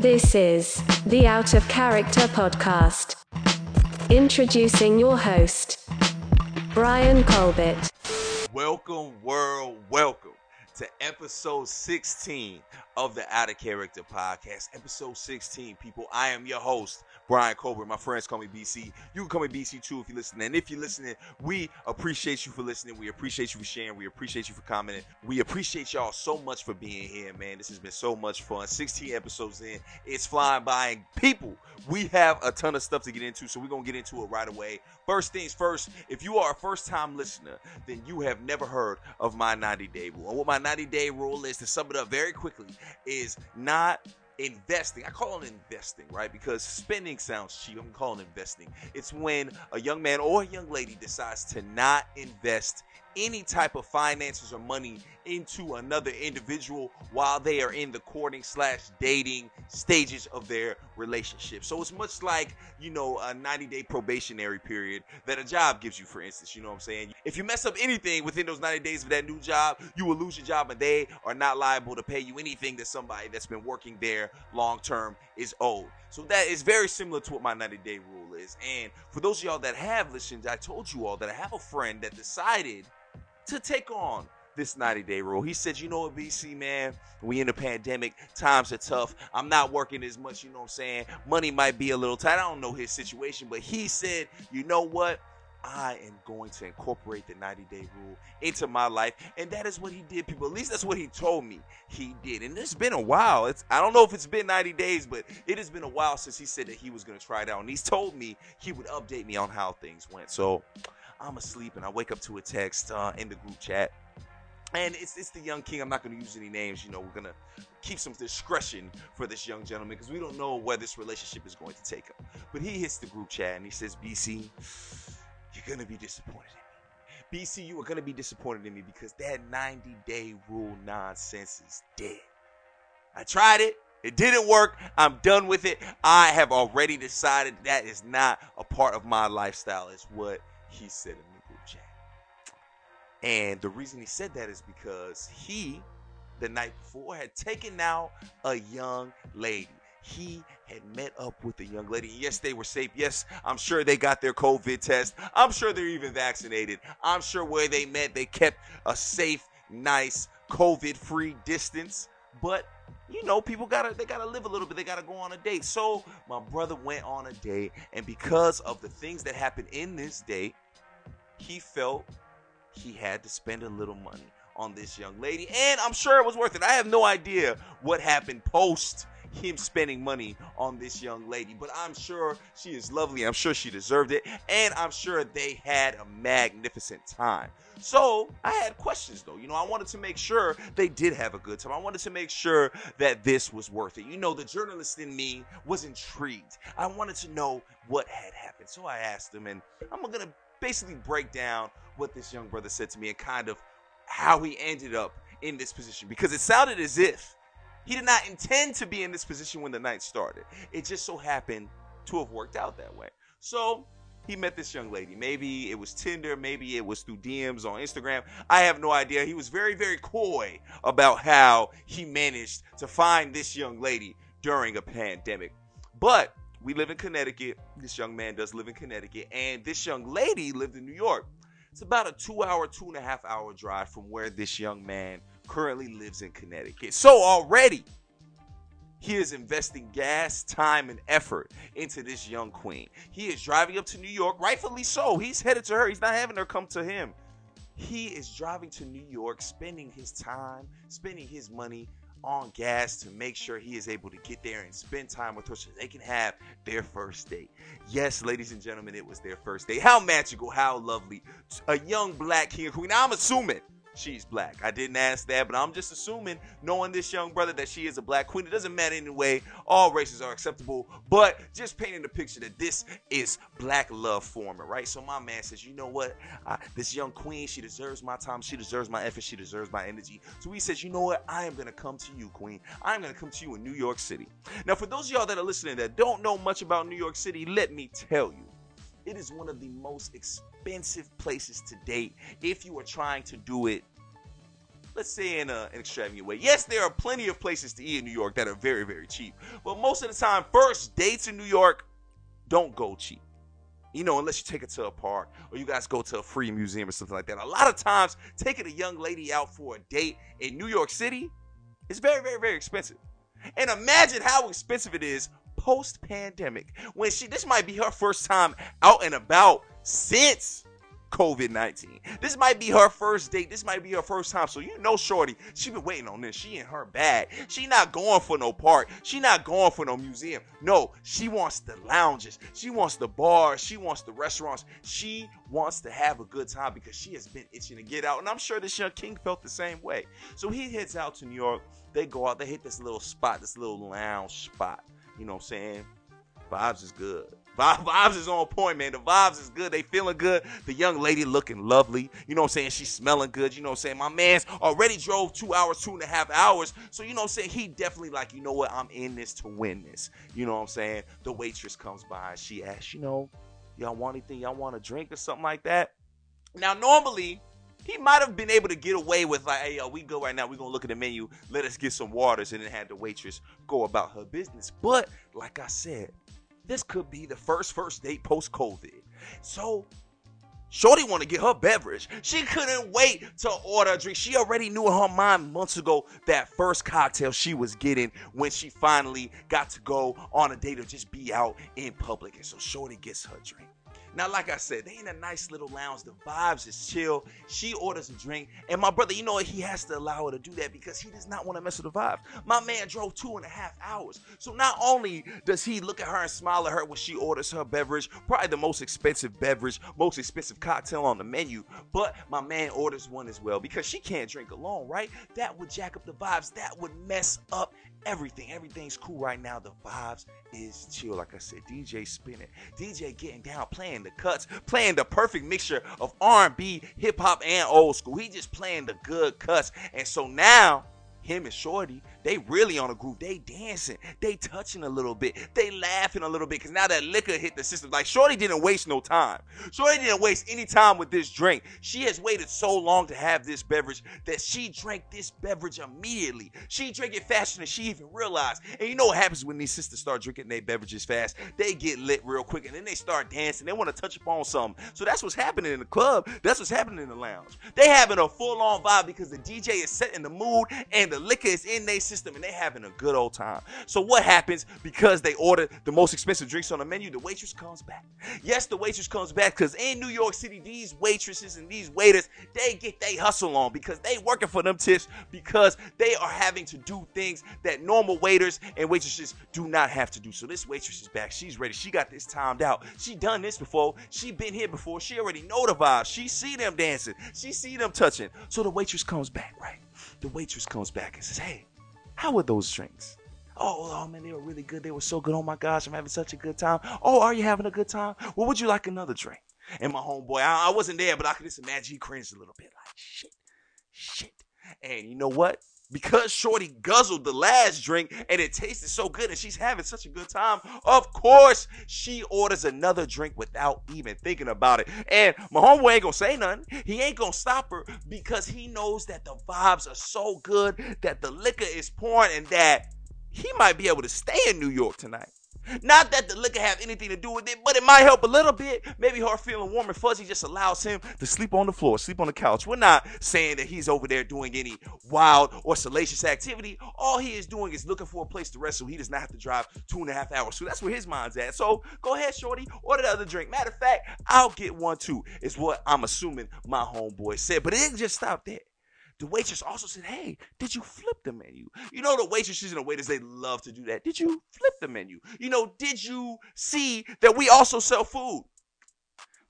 This is the Out of Character Podcast. Introducing your host, Brian Colbert. Welcome, world, welcome to episode 16 of the Out of Character Podcast. Episode 16, people. I am your host, Brian Colbert. My friends call me BC. You can call me BC too if you're listening. And if you're listening, we appreciate you for listening. We appreciate you for sharing. We appreciate you for commenting. We appreciate y'all so much for being here, man. This has been so much fun. 16 episodes in, it's flying by. And people, we have a ton of stuff to get into, so we're going to get into it right away. First things first, if you are a first time listener, then you have never heard of my 90 day rule. And what my 90 day rule is, to sum it up very quickly, is not investing. I call it investing, right? Because spending sounds cheap. I'm calling investing. It's when a young man or a young lady decides to not invest any type of finances or money into another individual while they are in the courting slash dating stages of their relationship. So it's much like, you know, a 90 day probationary period that a job gives you, for instance. You know what I'm saying? If you mess up anything within those 90 days of that new job, you will lose your job and they are not liable to pay you anything that somebody that's been working there long term is owed. So that is very similar to what my 90 day rule is. And for those of y'all that have listened, I told you all that I have a friend that decided to take on this 90 day rule. He said, You know what, BC, man, we in a pandemic, times are tough. I'm not working as much, you know what I'm saying? Money might be a little tight. I don't know his situation, but he said, You know what? I am going to incorporate the 90 day rule into my life. And that is what he did, people. At least that's what he told me he did. And it's been a while. It's I don't know if it's been 90 days, but it has been a while since he said that he was going to try it out. And he's told me he would update me on how things went. So I'm asleep and I wake up to a text uh, in the group chat. And it's, it's the young king. I'm not going to use any names. You know, we're going to keep some discretion for this young gentleman because we don't know where this relationship is going to take him. But he hits the group chat and he says, BC, to be disappointed in me. BC, you are to be disappointed in me because that 90 day rule nonsense is dead. I tried it. It didn't work. I'm done with it. I have already decided that is not a part of my lifestyle, is what he said in the group chat. And the reason he said that is because he, the night before, had taken out a young lady. He had met up with a young lady. Yes, they were safe. Yes, I'm sure they got their COVID test. I'm sure they're even vaccinated. I'm sure where they met, they kept a safe, nice, COVID free distance. But you know, people gotta they gotta live a little bit. They gotta go on a date. So my brother went on a date, and because of the things that happened in this date, he felt he had to spend a little money on this young lady, and I'm sure it was worth it. I have no idea what happened post him spending money on this young lady, but I'm sure she is lovely. I'm sure she deserved it, and I'm sure they had a magnificent time. So I had questions though. You know, I wanted to make sure they did have a good time. I wanted to make sure that this was worth it. You know, the journalist in me was intrigued. I wanted to know what had happened. So I asked him, and I'm gonna basically break down what this young brother said to me and kind of how he ended up in this position because it sounded as if he did not intend to be in this position when the night started. It just so happened to have worked out that way. So he met this young lady. Maybe it was Tinder, maybe it was through DMs on Instagram. I have no idea. He was very, very coy about how he managed to find this young lady during a pandemic. But we live in Connecticut. This young man does live in Connecticut, and this young lady lived in New York. It's about a two hour, two and a half hour drive from where this young man currently lives in Connecticut. So already, he is investing gas, time, and effort into this young queen. He is driving up to New York, rightfully so. He's headed to her. He's not having her come to him. He is driving to New York, spending his time, spending his money on gas to make sure he is able to get there and spend time with her so they can have their first date. Yes, ladies and gentlemen, it was their first date. How magical, how lovely. A young black king and queen. Now, I'm assuming she's black. I didn't ask that, but I'm just assuming, knowing this young brother, that she is a black queen. It doesn't matter anyway. All races are acceptable, but just painting the picture that this is black love forming, right? So my man says, you know what? I, this young queen, she deserves my time. She deserves my effort. She deserves my energy. So he says, you know what? I am going to come to you, queen. I'm going to come to you in New York City. Now, for those of y'all that are listening that don't know much about New York City, let me tell you. It is one of the most expensive places to date if you are trying to do it let's say in a, an extravagant way. Yes, there are plenty of places to eat in New York that are very, very cheap. But most of the time, first dates in New York don't go cheap. You know, unless you take it to a park or you guys go to a free museum or something like that. A lot of times, taking a young lady out for a date in New York City is very, very, very expensive. And imagine how expensive it is post pandemic when she, this might be her first time out and about since COVID 19. This might be her first date. This might be her first time. So you know, Shorty, she been waiting on this. She in her bag. She not going for no park. She not going for no museum. No, she wants the lounges. She wants the bars. She wants the restaurants. She wants to have a good time because she has been itching to get out. And I'm sure this young king felt the same way. So he heads out to New York. They go out. They hit this little spot, this little lounge spot. You know what I'm saying? Vibes is good. Vibes is on point, man. The vibes is good. They feeling good. The young lady looking lovely. You know what I'm saying? She's smelling good. You know what I'm saying? My man's already drove two hours, two and a half hours. So, you know what I'm saying? He definitely like, you know what? I'm in this to win this. You know what I'm saying? The waitress comes by. She asks, you know, y'all want anything? Y'all want a drink or something like that? Now, normally, he might have been able to get away with like, hey, yo, we go right now. We're gonna look at the menu. Let us get some waters, and then had the waitress go about her business. But like I said, this could be the first first date post COVID. So Shorty want to get her beverage. She couldn't wait to order a drink. She already knew in her mind months ago that first cocktail she was getting when she finally got to go on a date or just be out in public. And so Shorty gets her drink. Now, like I said, they in a nice little lounge. The vibes is chill. She orders a drink, and my brother, you know, he has to allow her to do that because he does not want to mess with the vibes. My man drove two and a half hours, so not only does he look at her and smile at her when she orders her beverage, probably the most expensive beverage, most expensive cocktail on the menu, but my man orders one as well because she can't drink alone, right? That would jack up the vibes. That would mess up everything. Everything's cool right now. The vibes is chill. Like I said, DJ spinning, DJ getting down, playing the cuts, playing the perfect mixture of R&B, hip hop, and old school. He just playing the good cuts. And so now him and Shorty, they really on a groove. They dancing, they touching a little bit, they laughing a little bit because now that liquor hit the system. Like Shorty didn't waste no time. Shorty didn't waste any time with this drink. She has waited so long to have this beverage that she drank this beverage immediately. She drank it faster than she even realized. And you know what happens when these sisters start drinking their beverages fast? They get lit real quick and then they start dancing. They want to touch upon something. So that's what's happening in the club. That's what's happening in the lounge. They having a full on vibe because the DJ is setting the mood and the liquor is in their system and they're having a good old time. So what happens because they ordered the most expensive drinks on the menu? The waitress comes back. Yes, the waitress comes back because in New York City, these waitresses and these waiters, they get they hustle on because they working for them tips because they are having to do things that normal waiters and waitresses do not have to do. So this waitress is back. She's ready. She got this timed out. She done this before. She been here before. She already know the vibe. She see them dancing. She see them touching. So the waitress comes back, right? the waitress comes back and says, Hey, how were those drinks? Oh, oh man, they were really good. They were so good. Oh my gosh, I'm having such a good time. Oh, are you having a good time? Well, would you like another drink? And my homeboy, I, I wasn't there, but I could just imagine he cringed a little bit, like shit, shit. And you know what? Because Shorty guzzled the last drink and it tasted so good and she's having such a good time, of course she orders another drink without even thinking about it. And my homeboy ain't gonna say nothing. He ain't gonna stop her because he knows that the vibes are so good, that the liquor is pouring, and that he might be able to stay in New York tonight. Not that the liquor have anything to do with it, but it might help a little bit. Maybe her feeling warm and fuzzy just allows him to sleep on the floor, sleep on the couch. We're not saying that he's over there doing any wild or salacious activity. All he is doing is looking for a place to rest so he does not have to drive two and a half hours. So that's where his mind's at. So go ahead, shorty, order the other drink. Matter of fact, I'll get one too, is what I'm assuming my homeboy said. But it didn't just stop there. The waitress also said, Hey, did you flip the menu? You know, the waitresses and the waiters, they love to do that. Did you flip the menu? You know, did you see that we also sell food?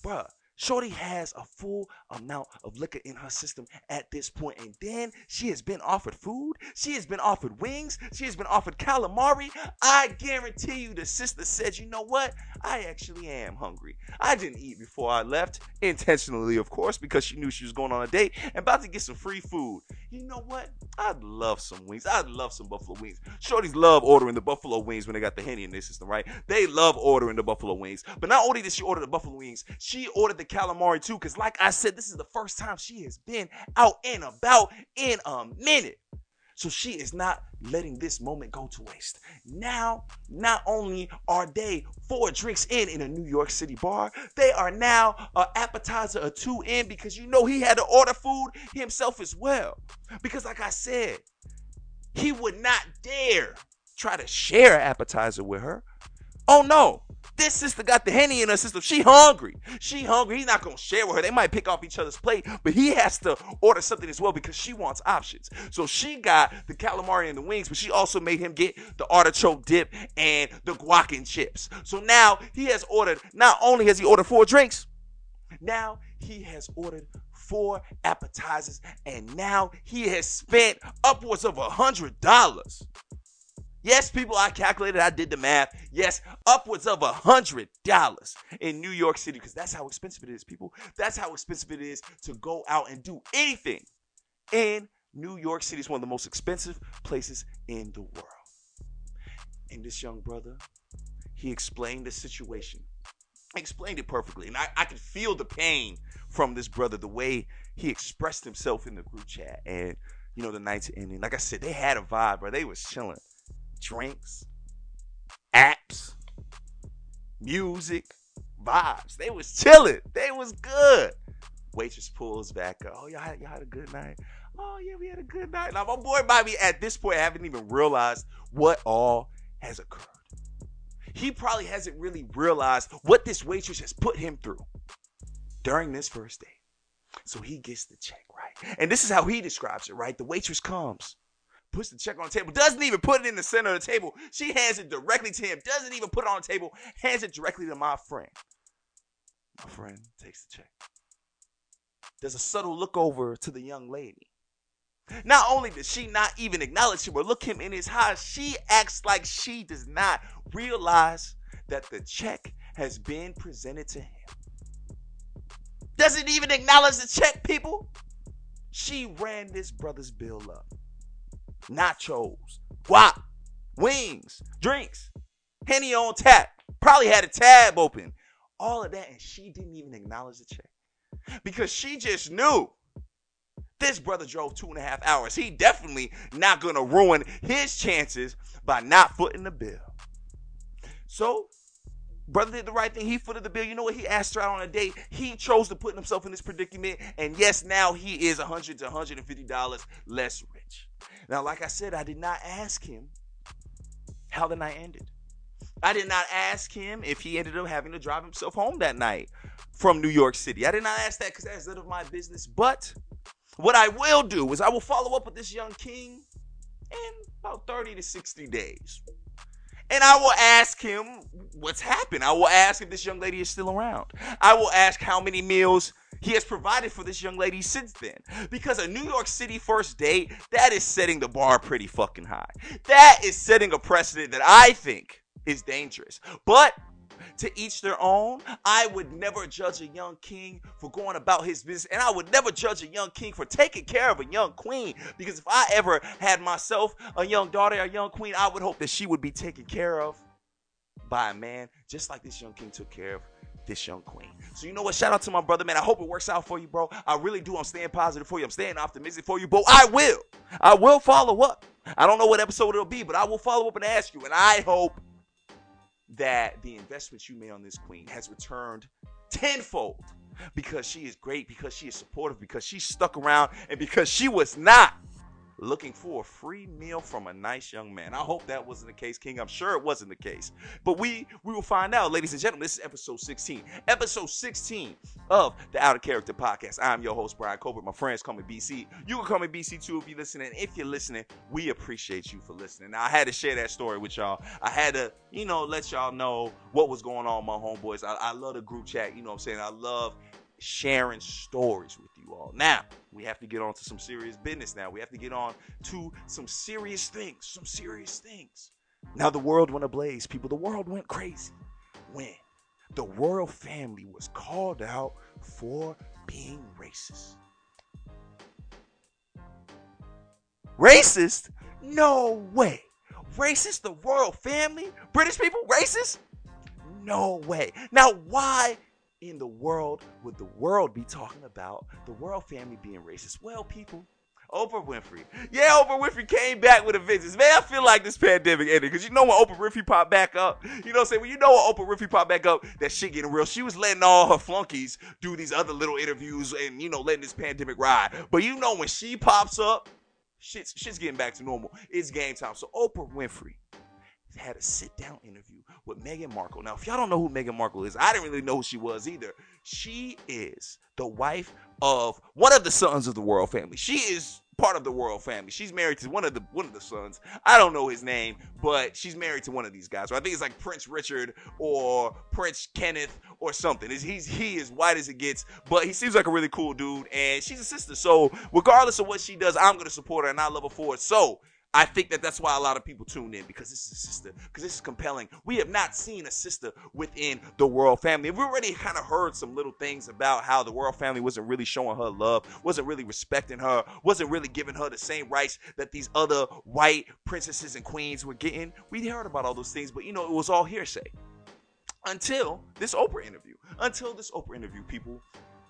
Bruh, Shorty has a full amount of liquor in her system at this point, and then she has been offered food. She has been offered wings. She has been offered calamari. I guarantee you, the sister said, "You know what? I actually am hungry. I didn't eat before I left, intentionally, of course, because she knew she was going on a date and about to get some free food. You know what? I'd love some wings. I'd love some buffalo wings. Shorties love ordering the buffalo wings when they got the henny in their system, right? They love ordering the buffalo wings. But not only did she order the buffalo wings, she ordered the calamari too, because like I said, this is the first time she has been out and about in a minute. So she is not letting this moment go to waste. Now, not only are they four drinks in in a New York City bar, they are now an appetizer or two in because you know he had to order food himself as well. Because, like I said, he would not dare try to share an appetizer with her. Oh no, this sister got the henny in her system. She hungry. She hungry. He's not gonna share with her. They might pick off each other's plate, but he has to order something as well because she wants options. So she got the calamari and the wings, but she also made him get the artichoke dip and the guac and chips. So now he has ordered. Not only has he ordered four drinks, now he has ordered four appetizers, and now he has spent upwards of a hundred dollars. Yes, people, I calculated, I did the math. Yes, upwards of a hundred dollars in New York City, because that's how expensive it is, people. That's how expensive it is to go out and do anything in New York City. It's one of the most expensive places in the world. And this young brother, he explained the situation. Explained it perfectly. And I, I could feel the pain from this brother, the way he expressed himself in the group chat. And, you know, the night's ending. Like I said, they had a vibe, bro. They was chilling drinks, apps, music, vibes. They was chilling. They was good. Waitress pulls back up. Oh, y'all had, y'all had a good night. Oh, yeah, we had a good night. Now, my boy Bobby, at this point, haven't even realized what all has occurred. He probably hasn't really realized what this waitress has put him through during this first date. So he gets the check, right? And this is how he describes it, right? The waitress comes puts the check on the table, doesn't even put it in the center of the table. She hands it directly to him, doesn't even put it on the table, hands it directly to my friend. My friend takes the check. There's a subtle look over to the young lady. Not only does she not even acknowledge him or look him in his eyes, she acts like she does not realize that the check has been presented to him. Doesn't even acknowledge the check, people. She ran this brother's bill up nachos, guac, wings, drinks, henny on tap. Probably had a tab open. All of that, and she didn't even acknowledge the check because she just knew this brother drove two and a half hours. He definitely not gonna ruin his chances by not footing the bill. So Brother did the right thing. He footed the bill. You know what? He asked her out on a date. He chose to put himself in this predicament. And yes, now he is 100 to 150 dollars less rich. Now, like I said, I did not ask him how the night ended. I did not ask him if he ended up having to drive himself home that night from New York City. I did not ask that because that's none of my business. But what I will do is I will follow up with this young king in about 30 to 60 days. And I will ask him what's happened. I will ask if this young lady is still around. I will ask how many meals he has provided for this young lady since then. Because a New York City first date, that is setting the bar pretty fucking high. That is setting a precedent that I think is dangerous. But to each their own. I would never judge a young king for going about his business, and I would never judge a young king for taking care of a young queen. Because if I ever had myself a young daughter, a young queen, I would hope that she would be taken care of by a man, just like this young king took care of this young queen. So you know what? Shout out to my brother, man. I hope it works out for you, bro. I really do. I'm staying positive for you. I'm staying optimistic for you, but I will. I will follow up. I don't know what episode it'll be, but I will follow up and ask you. And I hope that the investment you made on this queen has returned tenfold because she is great, because she is supportive, because she stuck around, and because she was not looking for a free meal from a nice young man. I hope that wasn't the case, King. I'm sure it wasn't the case. But we we will find out, ladies and gentlemen. This is episode 16. Episode 16 of the Out of Character Podcast. I'm your host, Brian Colbert. My friends call me BC. You can call me BC too if you're listening. If you're listening, we appreciate you for listening. Now, I had to share that story with y'all. I had to, you know, let y'all know what was going on, my homeboys. I, I love the group chat. You know what I'm saying? I love sharing stories with you all. Now, we have to get on to some serious business now. We have to get on to some serious things, some serious things. Now, the world went ablaze, people. The world went crazy when the royal family was called out for being racist. Racist? No way. Racist? The royal family? British people? Racist? No way. Now, why in the world would the world be talking about the royal family being racist? Well, people, Oprah Winfrey. Yeah, Oprah Winfrey came back with a vengeance. Man, I feel like this pandemic ended because you know when Oprah Winfrey popped back up, you know what I'm saying? When you know when Oprah Winfrey popped back up, that shit getting real. She was letting all her flunkies do these other little interviews and, you know, letting this pandemic ride. But you know when she pops up, shit's, shit's getting back to normal. It's game time. So Oprah Winfrey had a sit down interview with Meghan Markle. Now, if y'all don't know who Meghan Markle is, I didn't really know who she was either. She is the wife of one of the sons of the royal family. She is part of the royal family. She's married to one of the one of the sons. I don't know his name, but she's married to one of these guys. So I think it's like Prince Richard or Prince Kenneth or something. He's he is white as it gets, but he seems like a really cool dude. And she's a sister, so regardless of what she does, I'm gonna support her and I love her for it. So I think that that's why a lot of people tune in because this is a sister, because this is compelling. We have not seen a sister within the royal family. We've already kind of heard some little things about how the royal family wasn't really showing her love, wasn't really respecting her, wasn't really giving her the same rights that these other white princesses and queens were getting. We'd heard about all those things, but you know, it was all hearsay. Until this Oprah interview. Until this Oprah interview, people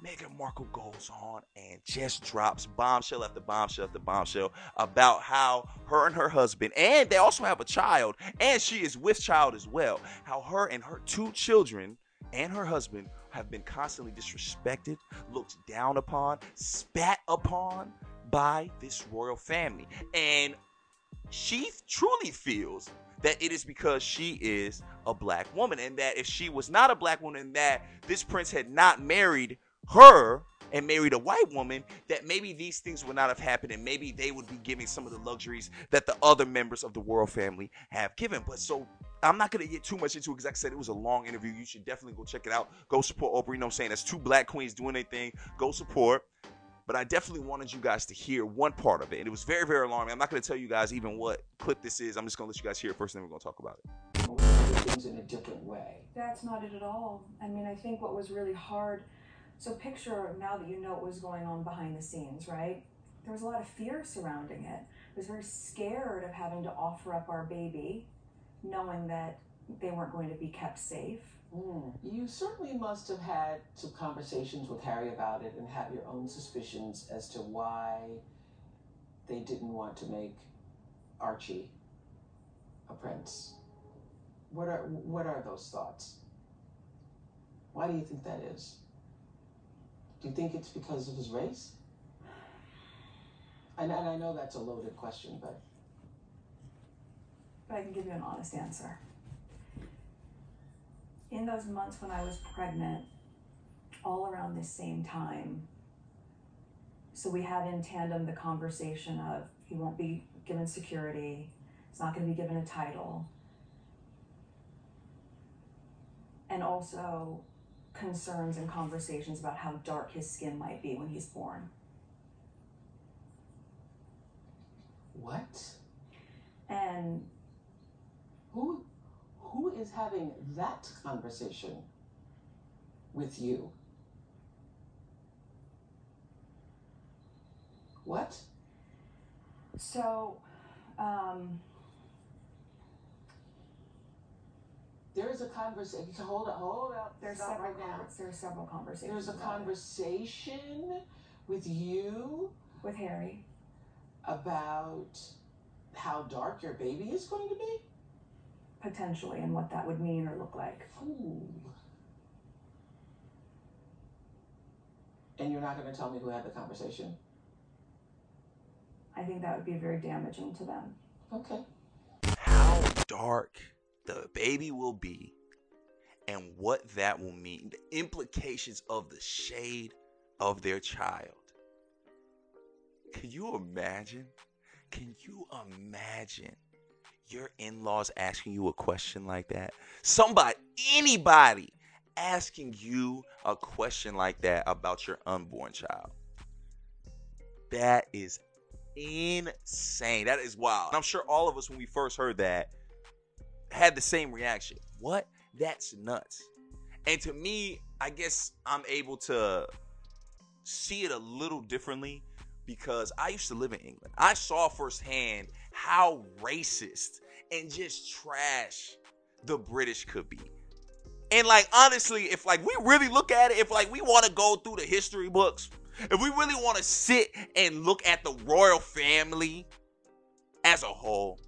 Meghan Markle goes on and just drops bombshell after bombshell after bombshell about how her and her husband, and they also have a child, and she is with child as well, how her and her two children and her husband have been constantly disrespected, looked down upon, spat upon by this royal family. And she truly feels that it is because she is a black woman and that if she was not a black woman and that this prince had not married her and married a white woman, that maybe these things would not have happened and maybe they would be giving some of the luxuries that the other members of the royal family have given. But so I'm not gonna get too much into it because like I said, it was a long interview. You should definitely go check it out. Go support Oprah. You know what I'm saying? That's two black queens doing their thing. Go support. But I definitely wanted you guys to hear one part of it. And it was very, very alarming. I'm not gonna tell you guys even what clip this is. I'm just gonna let you guys hear it first, and then we're gonna talk about it. Things in a different way. That's not it at all. I mean, I think what was really hard so picture now that you know what was going on behind the scenes, right? There was a lot of fear surrounding it. I was very scared of having to offer up our baby, knowing that they weren't going to be kept safe. Mm. You certainly must have had some conversations with Harry about it and have your own suspicions as to why they didn't want to make Archie a prince. What are what are those thoughts? Why do you think that is? Do you think it's because of his race? And, and I know that's a loaded question, but. But I can give you an honest answer. In those months when I was pregnant, all around this same time, so we had in tandem the conversation of he won't be given security, he's not going to be given a title. And also, concerns and conversations about how dark his skin might be when he's born. What? And who who is having that conversation with you? What? So, um, there is a conversation. Hold up, hold up. There's Stop several right now. conver- there's several conversations. There's a about it. conversation with you with Harry. about how dark your baby is going to be. potentially and what that would mean or look like. Ooh. And you're not going to tell me who had the conversation? I think that would be very damaging to them. Okay. how dark the baby will be and what that will mean, the implications of the shade of their child. Can you imagine? Can you imagine your in laws asking you a question like that? Somebody, anybody asking you a question like that about your unborn child. That is insane. That is wild. And I'm sure all of us, when we first heard that, had the same reaction. What? That's nuts. And to me, I guess I'm able to see it a little differently because I used to live in England. I saw firsthand how racist and just trash the British could be. And like honestly, if like we really look at it, if like we want to go through the history books, if we really want to sit and look at the royal family as a whole,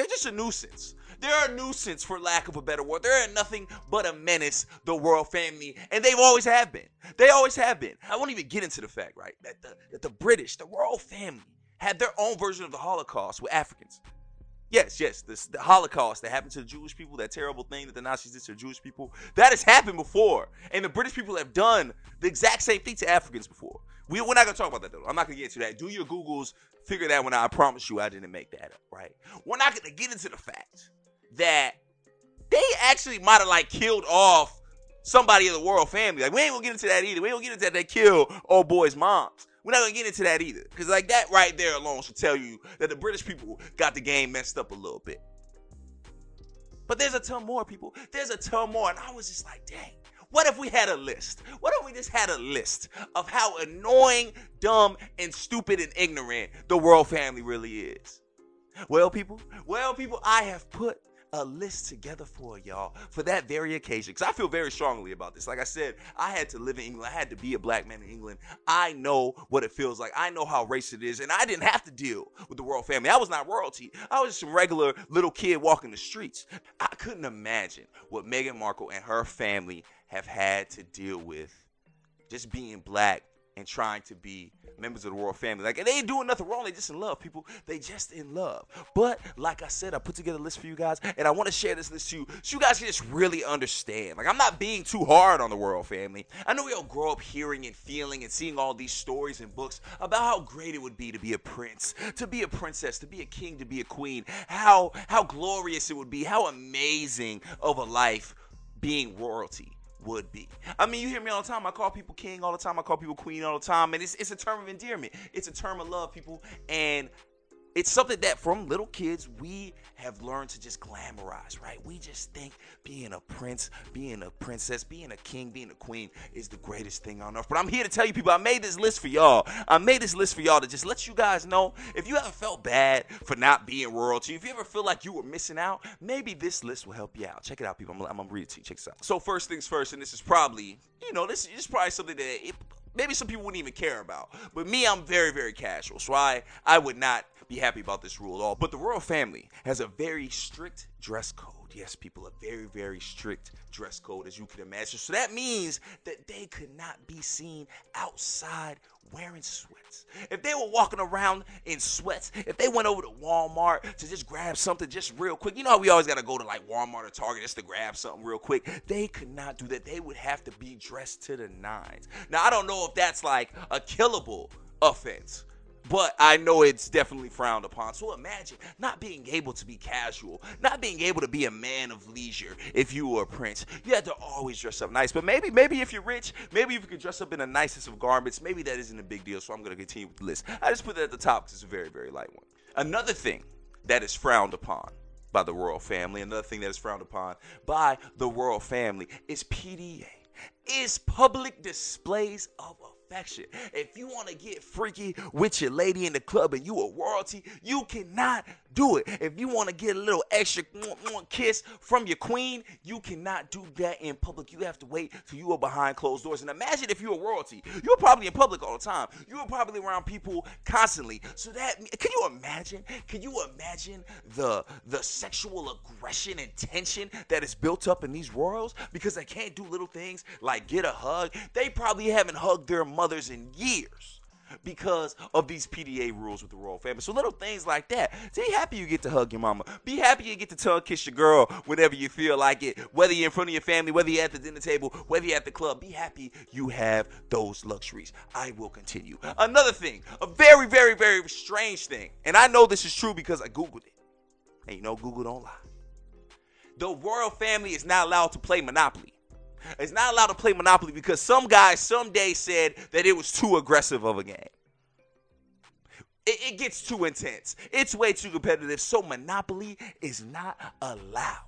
they're just a nuisance. They're a nuisance, for lack of a better word. They're nothing but a menace, the royal family, and they've always have been. They always have been. I won't even get into the fact, right, that the, that the British, the royal family, had their own version of the Holocaust with Africans. Yes, yes, this, the Holocaust that happened to the Jewish people, that terrible thing that the Nazis did to Jewish people, that has happened before. And the British people have done the exact same thing to Africans before. We, we're not going to talk about that, though. I'm not going to get into that. Do your Googles, figure that one out. I promise you I didn't make that up, right? We're not going to get into the fact that they actually might have, like, killed off somebody in the royal family. Like, we ain't going to get into that either. We ain't going to get into that. They killed old boy's moms. We're not gonna get into that either. Because like that right there alone should tell you that the British people got the game messed up a little bit. But there's a ton more people. There's a ton more. And I was just like, dang. What if we had a list? What if we just had a list of how annoying, dumb, and stupid and ignorant the royal family really is? Well, people, well, people, I have put a list together for y'all for that very occasion. Because I feel very strongly about this. Like I said, I had to live in England. I had to be a black man in England. I know what it feels like. I know how racist it is. And I didn't have to deal with the royal family. I was not royalty. I was just some regular little kid walking the streets. I couldn't imagine what Meghan Markle and her family have had to deal with just being black and trying to be members of the royal family. Like, they ain't doing nothing wrong. They just in love, people. They just in love. But like I said, I put together a list for you guys, and I want to share this list to you so you guys can just really understand. Like, I'm not being too hard on the royal family. I know we all grow up hearing and feeling and seeing all these stories and books about how great it would be to be a prince, to be a princess, to be a king, to be a queen. How how glorious it would be. How amazing of a life being royalty would be. I mean, you hear me all the time. I call people king all the time. I call people queen all the time. And it's, it's a term of endearment. It's a term of love, people. And it's something that from little kids we have learned to just glamorize, right? We just think being a prince, being a princess, being a king, being a queen is the greatest thing on earth. But I'm here to tell you people, I made this list for y'all. I made this list for y'all to just let you guys know if you ever felt bad for not being royalty, if you ever feel like you were missing out, maybe this list will help you out. Check it out, people. I'm, I'm gonna read it to you. Check this out. So first things first, and this is probably, you know, this, this is probably something that it, maybe some people wouldn't even care about. But me, I'm very, very casual. So I, I would not be happy about this rule at all. But the royal family has a very strict dress code. Yes, people, a very, very strict dress code, as you can imagine. So that means that they could not be seen outside wearing sweats. If they were walking around in sweats, if they went over to Walmart to just grab something just real quick, you know we always got to go to like Walmart or Target just to grab something real quick. They could not do that. They would have to be dressed to the nines. Now, I don't know if that's like a killable offense but I know it's definitely frowned upon. So imagine not being able to be casual, not being able to be a man of leisure if you were a prince. You had to always dress up nice. But maybe, maybe if you're rich, maybe if you could dress up in the nicest of garments, maybe that isn't a big deal. So I'm going to continue with the list. I just put that at the top because it's a very, very light one. Another thing that is frowned upon by the royal family, another thing that is frowned upon by the royal family is PDA, is public displays of affection. If you want to get freaky with your lady in the club and you a royalty, you cannot do it. If you want to get a little extra kiss from your queen, you cannot do that in public. You have to wait till you are behind closed doors. And imagine if you're a royalty, you're probably in public all the time. You're probably around people constantly. So that can you imagine? Can you imagine the the sexual aggression and tension that is built up in these royals because they can't do little things like get a hug? They probably haven't hugged their mothers in years because of these PDA rules with the royal family. So little things like that. Be happy you get to hug your mama. Be happy you get to tongue kiss your girl whenever you feel like it. Whether you're in front of your family, whether you're at the dinner table, whether you're at the club. Be happy you have those luxuries. I will continue. Another thing, a very, very, very strange thing, and I know this is true because I Googled it. And you know Google don't lie. The royal family is not allowed to play Monopoly is not allowed to play Monopoly because some guy someday said that it was too aggressive of a game. It, it gets too intense. It's way too competitive. So Monopoly is not allowed.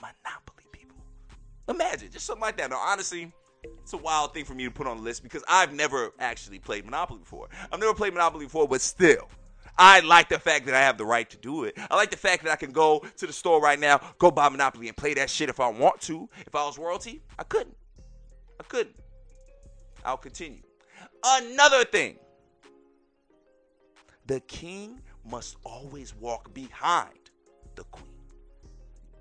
Monopoly, people. Imagine just something like that. Now, honestly, it's a wild thing for me to put on the list because I've never actually played Monopoly before. I've never played Monopoly before, but still, I like the fact that I have the right to do it. I like the fact that I can go to the store right now, go buy Monopoly, and play that shit if I want to. If I was royalty, I couldn't. I couldn't. I'll continue. Another thing the king must always walk behind the queen.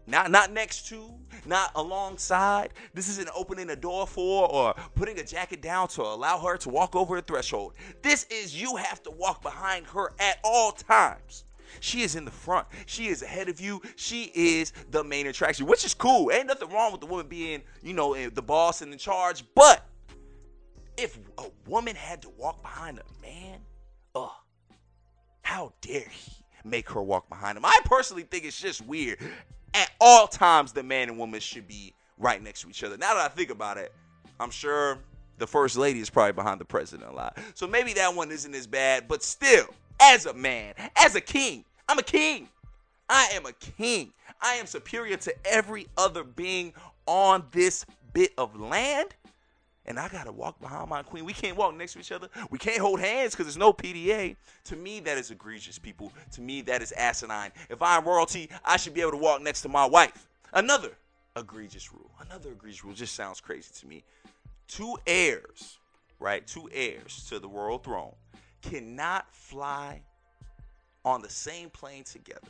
Not not next to, not alongside. This isn't opening a door for or putting a jacket down to allow her to walk over a threshold. This is you have to walk behind her at all times. She is in the front. She is ahead of you. She is the main attraction, which is cool. Ain't nothing wrong with the woman being, you know, eh, the boss and in charge. But if a woman had to walk behind a man, ugh, how dare he make her walk behind him? I personally think it's just weird at all times the man and woman should be right next to each other. Now that I think about it, I'm sure the first lady is probably behind the president a lot. So maybe that one isn't as bad, but still, as a man, as a king, I'm a king. I am a king. I am superior to every other being on this bit of land. And I gotta walk behind my queen. We can't walk next to each other. We can't hold hands because there's no PDA. To me, that is egregious, people. To me, that is asinine. If I'm royalty, I should be able to walk next to my wife. Another egregious rule. Another egregious rule just sounds crazy to me. Two heirs, right? Two heirs to the royal throne cannot fly on the same plane together.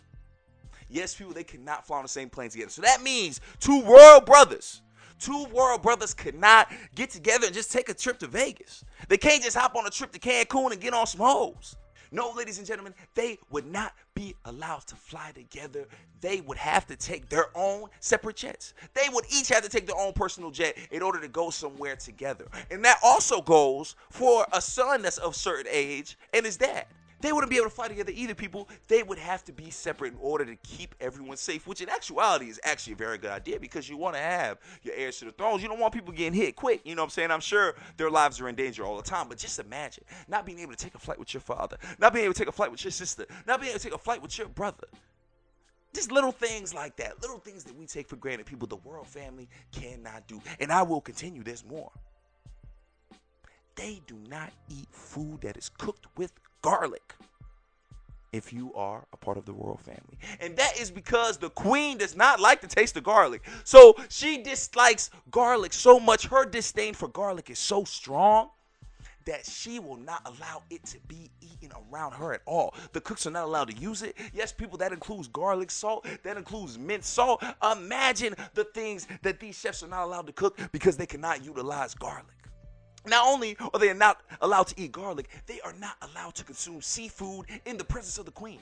Yes, people, they cannot fly on the same plane together. So that means two royal brothers Two world brothers could not get together and just take a trip to Vegas. They can't just hop on a trip to Cancun and get on some hoes. No, ladies and gentlemen, they would not be allowed to fly together. They would have to take their own separate jets. They would each have to take their own personal jet in order to go somewhere together. And that also goes for a son that's of certain age and his dad. They wouldn't be able to fly together either, people. They would have to be separate in order to keep everyone safe, which in actuality is actually a very good idea because you want to have your heirs to the thrones. You don't want people getting hit quick. You know what I'm saying? I'm sure their lives are in danger all the time, but just imagine not being able to take a flight with your father, not being able to take a flight with your sister, not being able to take a flight with your brother. Just little things like that, little things that we take for granted, people the world family cannot do. And I will continue, there's more. They do not eat food that is cooked with garlic if you are a part of the royal family. And that is because the queen does not like the taste of garlic. So she dislikes garlic so much. Her disdain for garlic is so strong that she will not allow it to be eaten around her at all. The cooks are not allowed to use it. Yes, people, that includes garlic salt, that includes mint salt. Imagine the things that these chefs are not allowed to cook because they cannot utilize garlic. Not only are they not allowed to eat garlic, they are not allowed to consume seafood in the presence of the queen.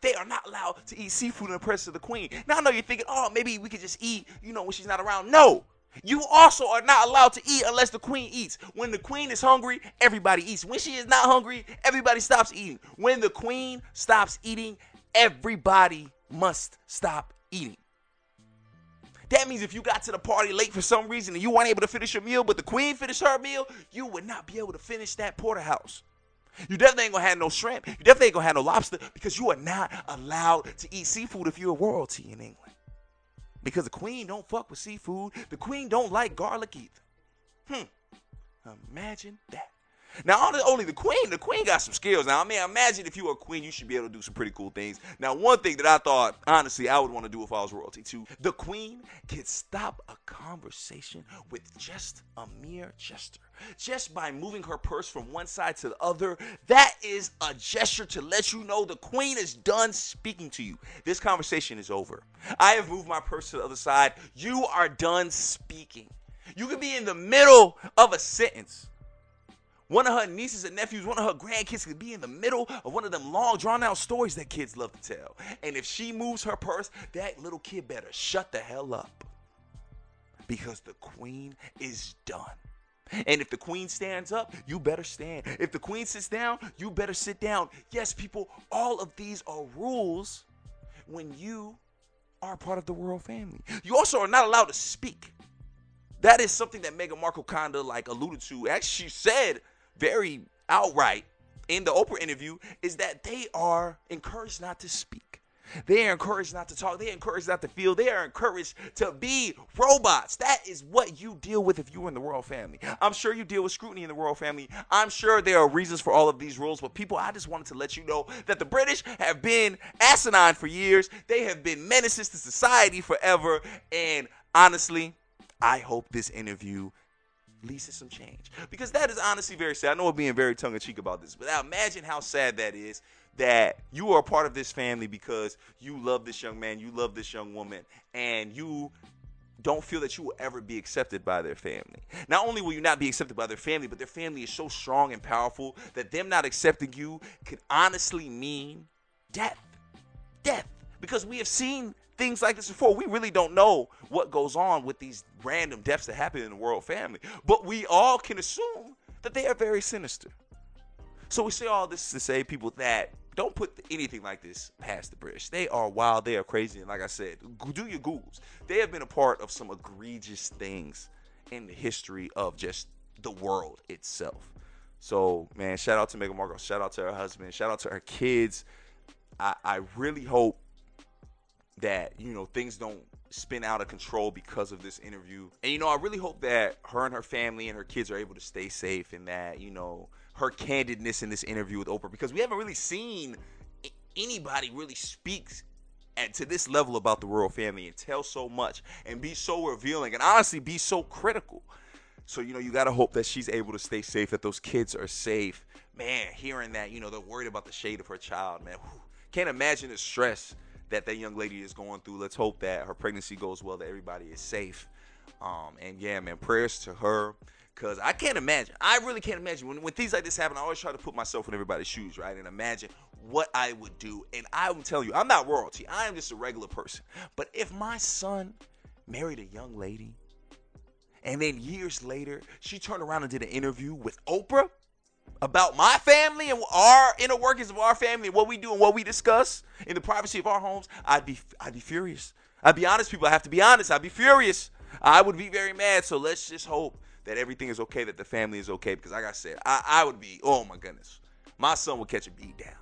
They are not allowed to eat seafood in the presence of the queen. Now I know you're thinking, oh, maybe we could just eat, you know, when she's not around. No. You also are not allowed to eat unless the queen eats. When the queen is hungry, everybody eats. When she is not hungry, everybody stops eating. When the queen stops eating, everybody must stop eating. That means if you got to the party late for some reason and you weren't able to finish your meal, but the queen finished her meal, you would not be able to finish that porterhouse. You definitely ain't gonna have no shrimp. You definitely ain't gonna have no lobster because you are not allowed to eat seafood if you're a royalty in England. Because the queen don't fuck with seafood. The queen don't like garlic either. Hmm. Imagine that. Now, only the queen, the queen got some skills. Now, I mean, imagine if you were a queen, you should be able to do some pretty cool things. Now, one thing that I thought, honestly, I would want to do if I was royalty too, the queen can stop a conversation with just a mere gesture. Just by moving her purse from one side to the other, that is a gesture to let you know the queen is done speaking to you. This conversation is over. I have moved my purse to the other side. You are done speaking. You can be in the middle of a sentence one of her nieces and nephews, one of her grandkids could be in the middle of one of them long, drawn out stories that kids love to tell. And if she moves her purse, that little kid better shut the hell up. Because the queen is done. And if the queen stands up, you better stand. If the queen sits down, you better sit down. Yes, people, all of these are rules when you are part of the royal family. You also are not allowed to speak. That is something that Meghan Markle kind of like alluded to. Actually, she said very outright in the Oprah interview is that they are encouraged not to speak. They are encouraged not to talk. They are encouraged not to feel. They are encouraged to be robots. That is what you deal with if you're in the royal family. I'm sure you deal with scrutiny in the royal family. I'm sure there are reasons for all of these rules, but people, I just wanted to let you know that the British have been asinine for years. They have been menaces to society forever. And honestly, I hope this interview to some change. Because that is honestly very sad. I know we're being very tongue in cheek about this, but imagine how sad that is that you are a part of this family because you love this young man, you love this young woman, and you don't feel that you will ever be accepted by their family. Not only will you not be accepted by their family, but their family is so strong and powerful that them not accepting you could honestly mean death. Death. Because we have seen things like this before. We really don't know what goes on with these random deaths that happen in the royal family, but we all can assume that they are very sinister. So we say all this to say, people, that don't put anything like this past the British. They are wild. They are crazy. And like I said, do your Googles. They have been a part of some egregious things in the history of just the world itself. So, man, shout out to Meghan Markle. Shout out to her husband. Shout out to her kids. I, I really hope that, you know, things don't spin out of control because of this interview. And, you know, I really hope that her and her family and her kids are able to stay safe and that, you know, her candidness in this interview with Oprah because we haven't really seen anybody really speak at, to this level about the royal family and tell so much and be so revealing and honestly be so critical. So, you know, you got to hope that she's able to stay safe, that those kids are safe. Man, hearing that, you know, they're worried about the shade of her child, man. Whew, can't imagine the stress that that young lady is going through. Let's hope that her pregnancy goes well, that everybody is safe. Um, and yeah, man, prayers to her. Cause I can't imagine. I really can't imagine when, when things like this happen. I always try to put myself in everybody's shoes, right, and imagine what I would do. And I'm telling you, I'm not royalty. I am just a regular person. But if my son married a young lady, and then years later she turned around and did an interview with Oprah about my family and our inner workings of our family and what we do and what we discuss in the privacy of our homes, I'd be I'd be furious. I'd be honest, people. I have to be honest. I'd be furious. I would be very mad. So let's just hope that everything is okay, that the family is okay. Because like I said, I, I would be, oh my goodness, my son would catch a beat down.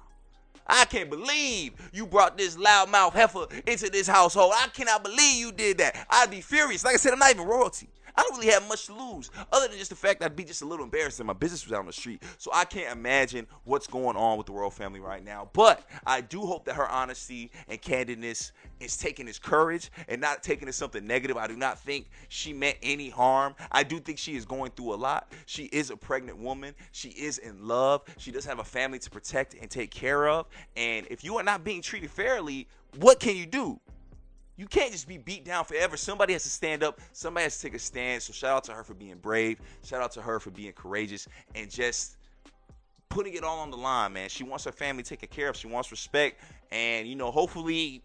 I can't believe you brought this loudmouth heifer into this household. I cannot believe you did that. I'd be furious. Like I said, I'm not even royalty. I don't really have much to lose, other than just the fact I'd be just a little embarrassed that my business was out on the street. So I can't imagine what's going on with the royal family right now. But I do hope that her honesty and candidness is taking as courage and not taking as something negative. I do not think she meant any harm. I do think she is going through a lot. She is a pregnant woman. She is in love. She does have a family to protect and take care of. And if you are not being treated fairly, what can you do? You can't just be beat down forever. Somebody has to stand up. Somebody has to take a stand. So shout out to her for being brave. Shout out to her for being courageous and just putting it all on the line, man. She wants her family taken care of. She wants respect. And, you know, hopefully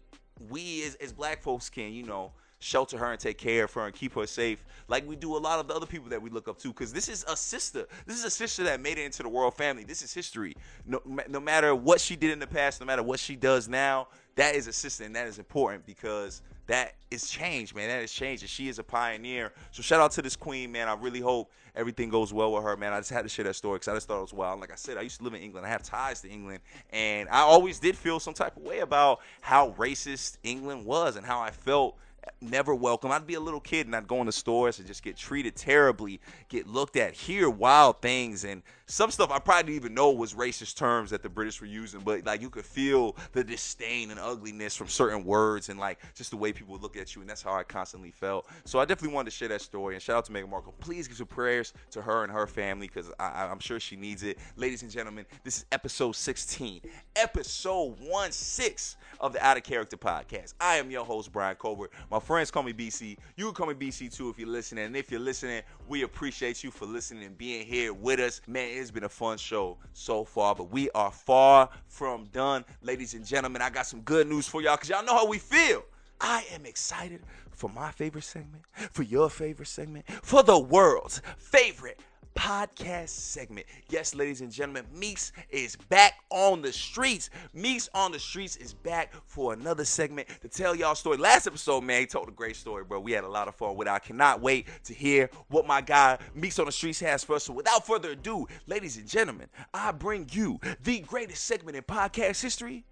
we as, as black folks can, you know, shelter her and take care of her and keep her safe like we do a lot of the other people that we look up to because this is a sister this is a sister that made it into the royal family this is history no, no matter what she did in the past no matter what she does now that is a sister and that is important because that is change, man. That is change, and she is a pioneer. So shout out to this queen, man. I really hope everything goes well with her, man. I just had to share that story because I just thought it was wild. Like I said, I used to live in England. I have ties to England, and I always did feel some type of way about how racist England was and how I felt never welcome. I'd be a little kid and I'd go in the stores and just get treated terribly, get looked at, hear wild things, and some stuff I probably didn't even know was racist terms that the British were using, but like you could feel the disdain and ugliness from certain words and like just the way people look at you, and that's how I constantly felt. So I definitely wanted to share that story and shout out to Meghan Markle. Please give some prayers to her and her family because I'm sure she needs it. Ladies and gentlemen, this is episode 16, episode 1 6 of the Out of Character podcast. I am your host, Brian Colbert. My friends call me BC. You can call me BC too if you're listening. And if you're listening, we appreciate you for listening and being here with us. Man, it's been a fun show so far, but we are far from done. Ladies and gentlemen, I got some good news for y'all because y'all know how we feel. I am excited for my favorite segment, for your favorite segment, for the world's favorite podcast segment. Yes, ladies and gentlemen, Meeks is back on the streets. Meeks on the streets is back for another segment to tell y'all story. Last episode, man, he told a great story, bro. We had a lot of fun with it. I cannot wait to hear what my guy Meeks on the streets has for us. So without further ado, ladies and gentlemen, I bring you the greatest segment in podcast history,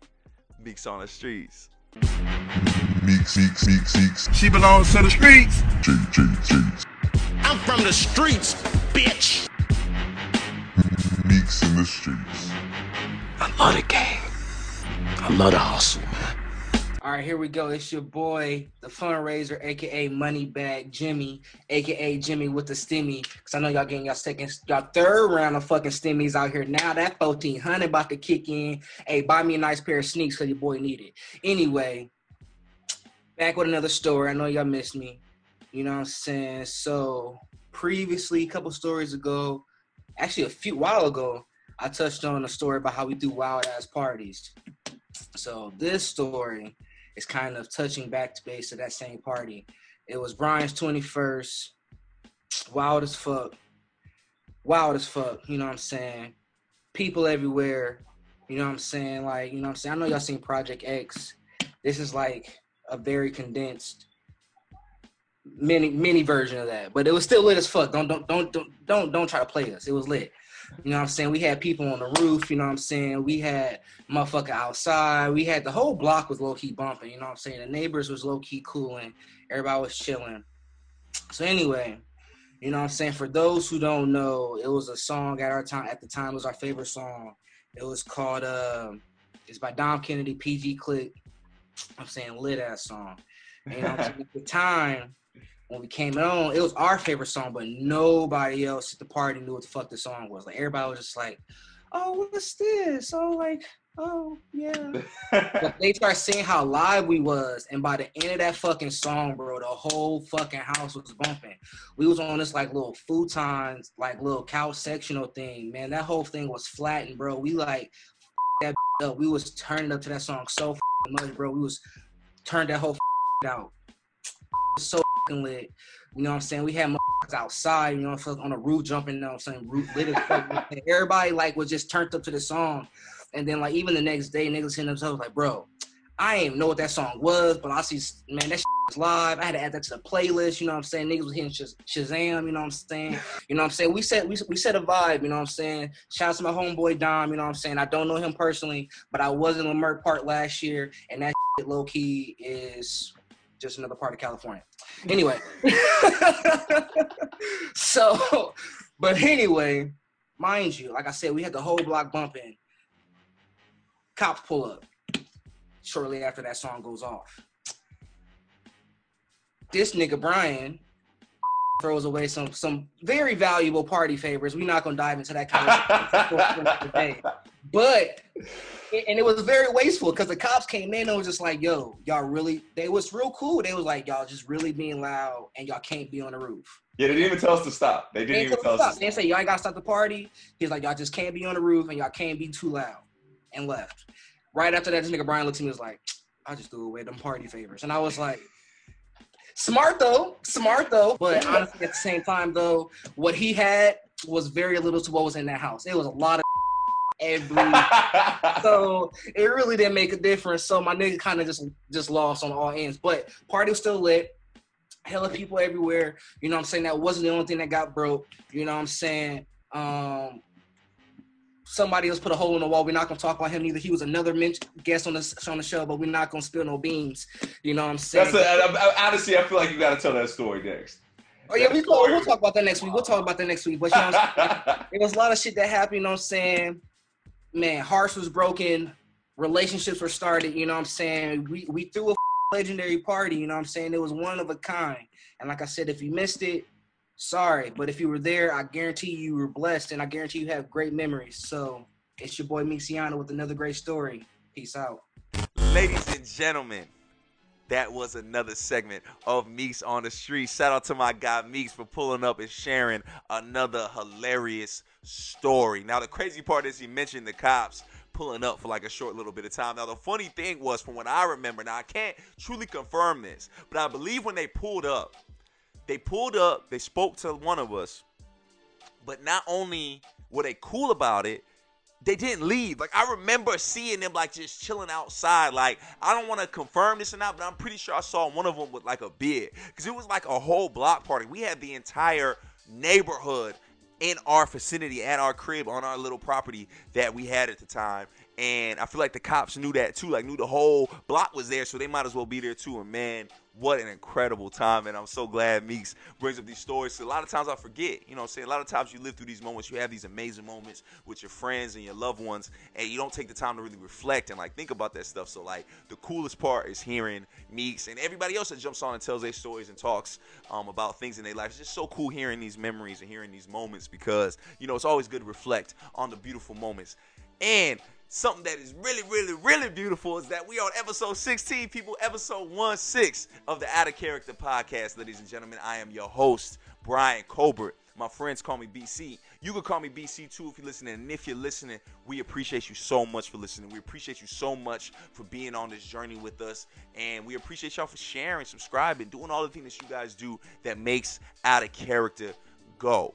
Meeks on the streets. Meeks, Meeks, Meeks, Meeks. She belongs to the streets. G, G, G. I'm from the streets, bitch. Meeks in the streets. I love the game. I love the hustle, man. All right, here we go. It's your boy, the fundraiser, aka Moneybag Jimmy, aka Jimmy with the stimmy. Cause I know y'all getting y'all second, y'all third round of fucking stimmies out here now. That fourteen hundred about to kick in. Hey, buy me a nice pair of sneaks cause your boy need it. Anyway, back with another story. I know y'all missed me. You know what I'm saying? So previously, a couple stories ago, actually a few while ago, I touched on a story about how we do wild ass parties. So this story is kind of touching back to base of that same party. It was Brian's 21st. Wild as fuck. Wild as fuck. You know what I'm saying? People everywhere. You know what I'm saying? Like, you know what I'm saying? I know y'all seen Project X. This is like a very condensed mini mini version of that. But it was still lit as fuck. Don't don't don't don't don't don't try to play us. It was lit. You know what I'm saying? We had people on the roof, you know what I'm saying? We had motherfucker outside. We had the whole block was low key bumping, you know what I'm saying? The neighbors was low key cooling. Everybody was chilling. So anyway, you know what I'm saying? For those who don't know, it was a song at our time at the time it was our favorite song. It was called uh it's by Dom Kennedy, PG Click. I'm saying lit ass song. And, you know at the time when we came on, it was our favorite song, but nobody else at the party knew what the fuck the song was. Like everybody was just like, "Oh, what's this?" Oh, like, "Oh, yeah." but they start seeing how live we was, and by the end of that fucking song, bro, the whole fucking house was bumping. We was on this like little futons, like little couch sectional thing. Man, that whole thing was flattened, bro. We like that up. We was turning up to that song so much, bro. We was turned that whole out so lit. You know what I'm saying? We had motherfuckers outside, you know, I'm on the roof jumping, you know what I'm saying? Roof lit Everybody like was just turned up to the song. And then like even the next day, niggas hitting themselves like, bro, I didn't know what that song was, but I see man, that was live. I had to add that to the playlist, you know what I'm saying? Niggas was hitting Shaz- Shazam, you know what I'm saying? You know what I'm saying? We set we, we set a vibe, you know what I'm saying? Shout out to my homeboy Dom, you know what I'm saying? I don't know him personally, but I was in Leimert Park last year, and that low key is just another part of California. Anyway, so, but anyway, mind you, like I said, we had the whole block bumping. Cops pull up shortly after that song goes off. This nigga Brian throws away some some very valuable party favors. We're not gonna dive into that kind of today. But and it was very wasteful because the cops came in and was just like, "Yo, y'all really?" They was real cool. They was like, "Y'all just really being loud, and y'all can't be on the roof." Yeah, they didn't even tell us to stop. They didn't They even tell us us. to. They say y'all ain't gotta stop the party. He's like, "Y'all just can't be on the roof, and y'all can't be too loud," and left. Right after that, this nigga Brian looks at me and was like, "I just threw away them party favors," and I was like. Smart though, smart though. But honestly, at the same time though, what he had was very little to what was in that house. It was a lot of every so it really didn't make a difference. So my nigga kind of just just lost on all ends. But party was still lit. Hella people everywhere. You know what I'm saying? That wasn't the only thing that got broke. You know what I'm saying? Um somebody else put a hole in the wall. We're not gonna talk about him either. He was another men- guest on the on the show, but we're not gonna spill no beans. You know what I'm saying? That's a, I, I, honestly, I feel like you got to tell that story next. oh yeah, we talk, we'll talk about that next week. We'll talk about that next week. But you know what I'm saying? There was a lot of shit that happened, you know what I'm saying? Man, hearts was broken, relationships were started, you know what I'm saying? We we threw a legendary party, you know what I'm saying? It was one of a kind. And like I said, if you missed it, sorry. But if you were there, I guarantee you were blessed and I guarantee you have great memories. So it's your boy Mixiano with another great story. Peace out. Ladies and gentlemen, that was another segment of Meeks on the Street. Shout out to my guy Meeks for pulling up and sharing another hilarious story. Now, the crazy part is he mentioned the cops pulling up for like a short little bit of time. Now, the funny thing was, from what I remember, now I can't truly confirm this, but I believe when they pulled up, they pulled up, they spoke to one of us, but not only were they cool about it, they didn't leave. Like I remember seeing them like just chilling outside. Like I don't want to confirm this or not, but I'm pretty sure I saw one of them with like a beard because it was like a whole block party. We had the entire neighborhood in our vicinity, at our crib, on our little property that we had at the time. And I feel like the cops knew that too, like knew the whole block was there, so they might as well be there too. And man, what an incredible time. And I'm so glad Meeks brings up these stories. A lot of times I forget, you know I'm saying? A lot of times you live through these moments, you have these amazing moments with your friends and your loved ones, and you don't take the time to really reflect and like think about that stuff. So like the coolest part is hearing Meeks and everybody else that jumps on and tells their stories and talks um, about things in their life. It's just so cool hearing these memories and hearing these moments because, you know, it's always good to reflect on the beautiful moments. And something that is really, really, really beautiful is that we are on episode 16, people, episode 1 6 of the Out of Character podcast. Ladies and gentlemen, I am your host, Brian Colbert. My friends call me BC. You can call me BC too if you're listening. And if you're listening, we appreciate you so much for listening. We appreciate you so much for being on this journey with us. And we appreciate y'all for sharing, subscribing, doing all the things that you guys do that makes Out of Character go.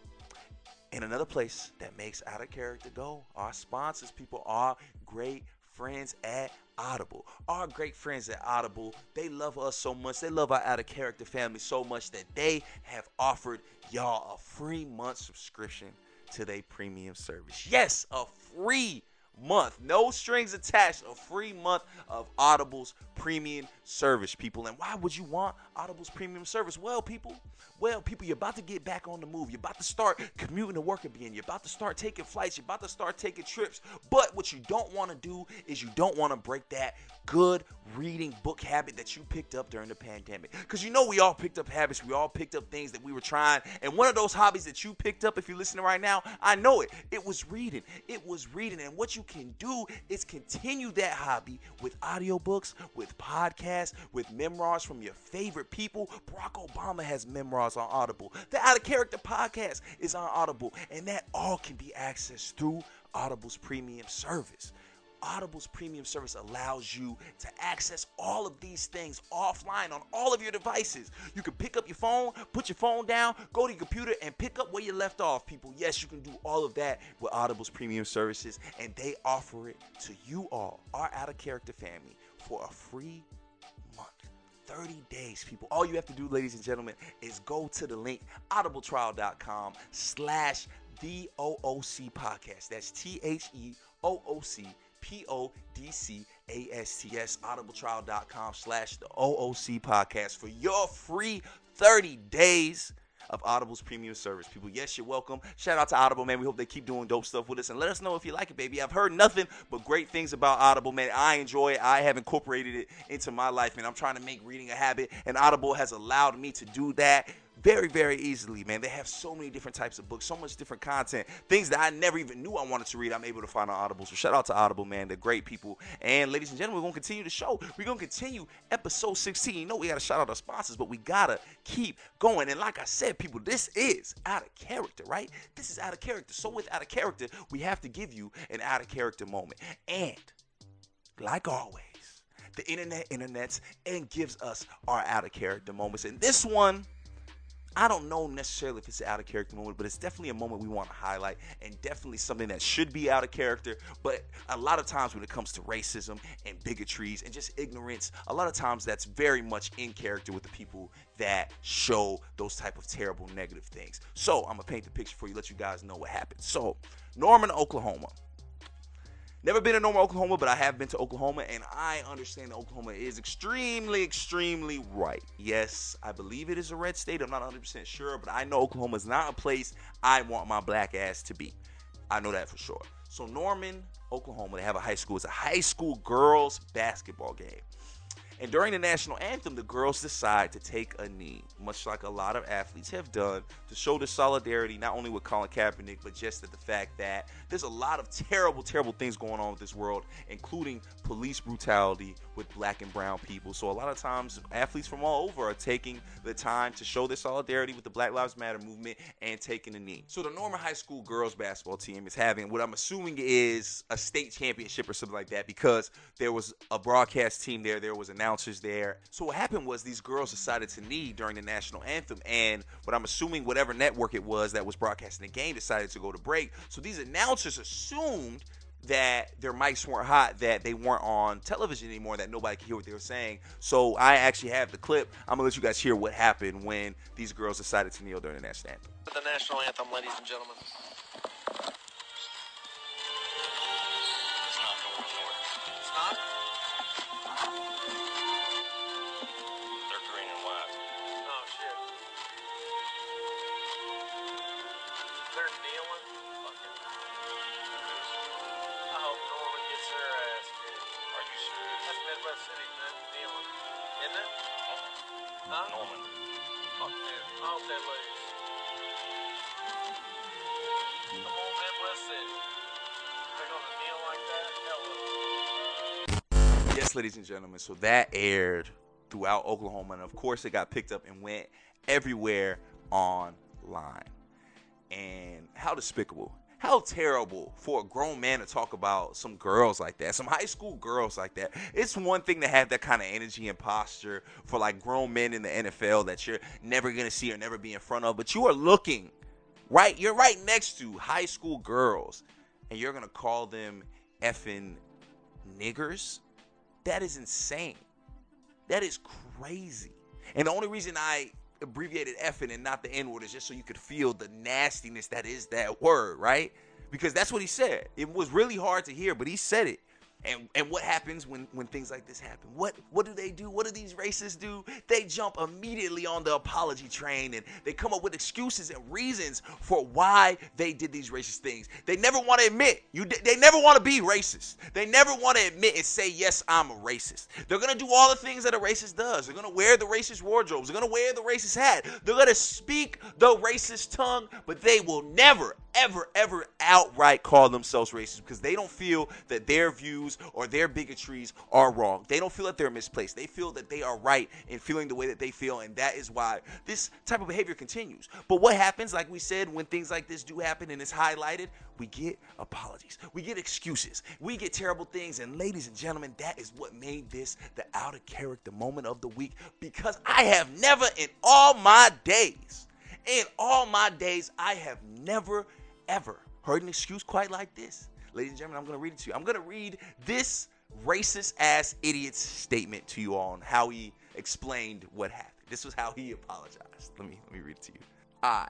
And another place that makes Out of Character go, our sponsors, people, are great friends at Audible. Our great friends at Audible, they love us so much. They love our Out of Character family so much that they have offered y'all a free month subscription to their premium service. Yes, a free month, no strings attached, a free month of Audible's premium service, people. And why would you want Audible's premium service? Well, people, well, people, you're about to get back on the move. You're about to start commuting to work again. You're about to start taking flights. You're about to start taking trips. But what you don't want to do is you don't want to break that good reading book habit that you picked up during the pandemic. Because you know we all picked up habits. We all picked up things that we were trying. And one of those hobbies that you picked up, if you're listening right now, I know it. It was reading. It was reading. And what you can do is continue that hobby with audiobooks, with podcasts, with memoirs from your favorite people. Barack Obama has memoirs on Audible. The Out of Character podcast is on Audible. And that all can be accessed through Audible's premium service. Audible's premium service allows you to access all of these things offline on all of your devices. You can pick up your phone, put your phone down, go to your computer, and pick up where you left off, people. Yes, you can do all of that with Audible's premium services, and they offer it to you all, our out of character family, for a free. 30 days, people. All you have to do, ladies and gentlemen, is go to the link audibletrial.com slash the OOC podcast. That's T H E O O C P O D C A S T S, audibletrial.com slash the OOC podcast for your free 30 days of Audible's premium service. People, yes, you're welcome. Shout out to Audible, man. We hope they keep doing dope stuff with us and let us know if you like it, baby. I've heard nothing but great things about Audible, man. I enjoy it. I have incorporated it into my life, and I'm trying to make reading a habit, and Audible has allowed me to do that very, very easily, man. They have so many different types of books, so much different content, things that I never even knew I wanted to read. I'm able to find on Audible. So shout out to Audible, man. They're great people. And ladies and gentlemen, we're gonna continue the show. We're gonna continue episode 16. You know we gotta shout out our sponsors, but we gotta keep going. And like I said, people, this is out of character, right? This is out of character. So with out of character, we have to give you an out of character moment. And like always, the internet internets and gives us our out of character moments. And this one. I don't know necessarily if it's an out of character moment, but it's definitely a moment we want to highlight and definitely something that should be out of character. But a lot of times when it comes to racism and bigotries and just ignorance, a lot of times that's very much in character with the people that show those type of terrible negative things. So I'm gonna paint the picture for you, let you guys know what happened. So Norman, Oklahoma. Never been to Norman, Oklahoma, but I have been to Oklahoma, and I understand that Oklahoma is extremely, extremely right. Yes, I believe it is a red state. I'm not 100% sure, but I know Oklahoma is not a place I want my black ass to be. I know that for sure. So, Norman, Oklahoma, they have a high school. It's a high school girls basketball game. And during the national anthem, the girls decide to take a knee, much like a lot of athletes have done, to show their solidarity not only with Colin Kaepernick, but just at the fact that there's a lot of terrible, terrible things going on with this world, including police brutality with black and brown people. So a lot of times, athletes from all over are taking the time to show their solidarity with the Black Lives Matter movement and taking a knee. So the Norman High School girls basketball team is having what I'm assuming is a state championship or something like that because there was a broadcast team there, there was announcers there. So what happened was these girls decided to knee during the national anthem, and what I'm assuming whatever network it was that was broadcasting the game decided to go to break. So these announcers assumed that their mics weren't hot, that they weren't on television anymore, that nobody could hear what they were saying. So I actually have the clip. I'm gonna let you guys hear what happened when these girls decided to kneel during the national anthem. The national anthem, ladies and gentlemen. Ladies and gentlemen. So that aired throughout Oklahoma, and of course, it got picked up and went everywhere online. And how despicable, how terrible for a grown man to talk about some girls like that, some high school girls like that. It's one thing to have that kind of energy and posture for like grown men in the NFL that you're never gonna see or never be in front of, but you are looking right, you're right next to high school girls, and you're gonna call them effing niggers. That is insane. That is crazy. And the only reason I abbreviated effing and not the N word is just so you could feel the nastiness that is that word, right? Because that's what he said. It was really hard to hear, but he said it. And and what happens when when things like this happen? What what do they do? What do these racists do? They jump immediately on the apology train and they come up with excuses and reasons for why they did these racist things. They never want to admit you. They never want to be racist. They never want to admit and say yes, I'm a racist. They're gonna do all the things that a racist does. They're gonna wear the racist wardrobes. They're gonna wear the racist hat. They're gonna speak the racist tongue, but they will never, ever, ever outright call themselves racist because they don't feel that their views or their bigotries are wrong. They don't feel that they're misplaced. They feel that they are right in feeling the way that they feel, and that is why this type of behavior continues. But what happens, like we said, when things like this do happen and it's highlighted, we get apologies, we get excuses, we get terrible things, and ladies and gentlemen, that is what made this the out of character moment of the week because I have never in all my days, in all my days, I have never ever heard an excuse quite like this. Ladies and gentlemen, I'm going to read it to you. I'm going to read this racist ass idiot's statement to you all on how he explained what happened. This was how he apologized. Let me let me read it to you. I,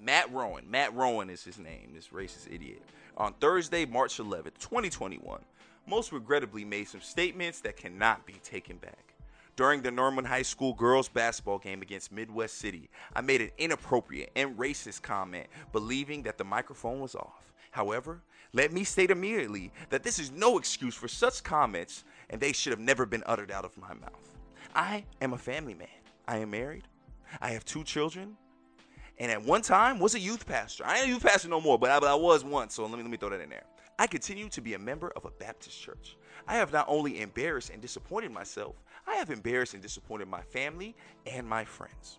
Matt Rowan, Matt Rowan is his name, this racist idiot. On Thursday, March 11th, 2021, most regrettably made some statements that cannot be taken back. During the Norman High School girls basketball game against Midwest City, I made an inappropriate and racist comment believing that the microphone was off. However, let me state immediately that this is no excuse for such comments and they should have never been uttered out of my mouth. I am a family man. I am married. I have two children. And at one time was a youth pastor. I ain't a youth pastor no more, but I, but I was once, so let me let me throw that in there. I continue to be a member of a Baptist church. I have not only embarrassed and disappointed myself, I have embarrassed and disappointed my family and my friends.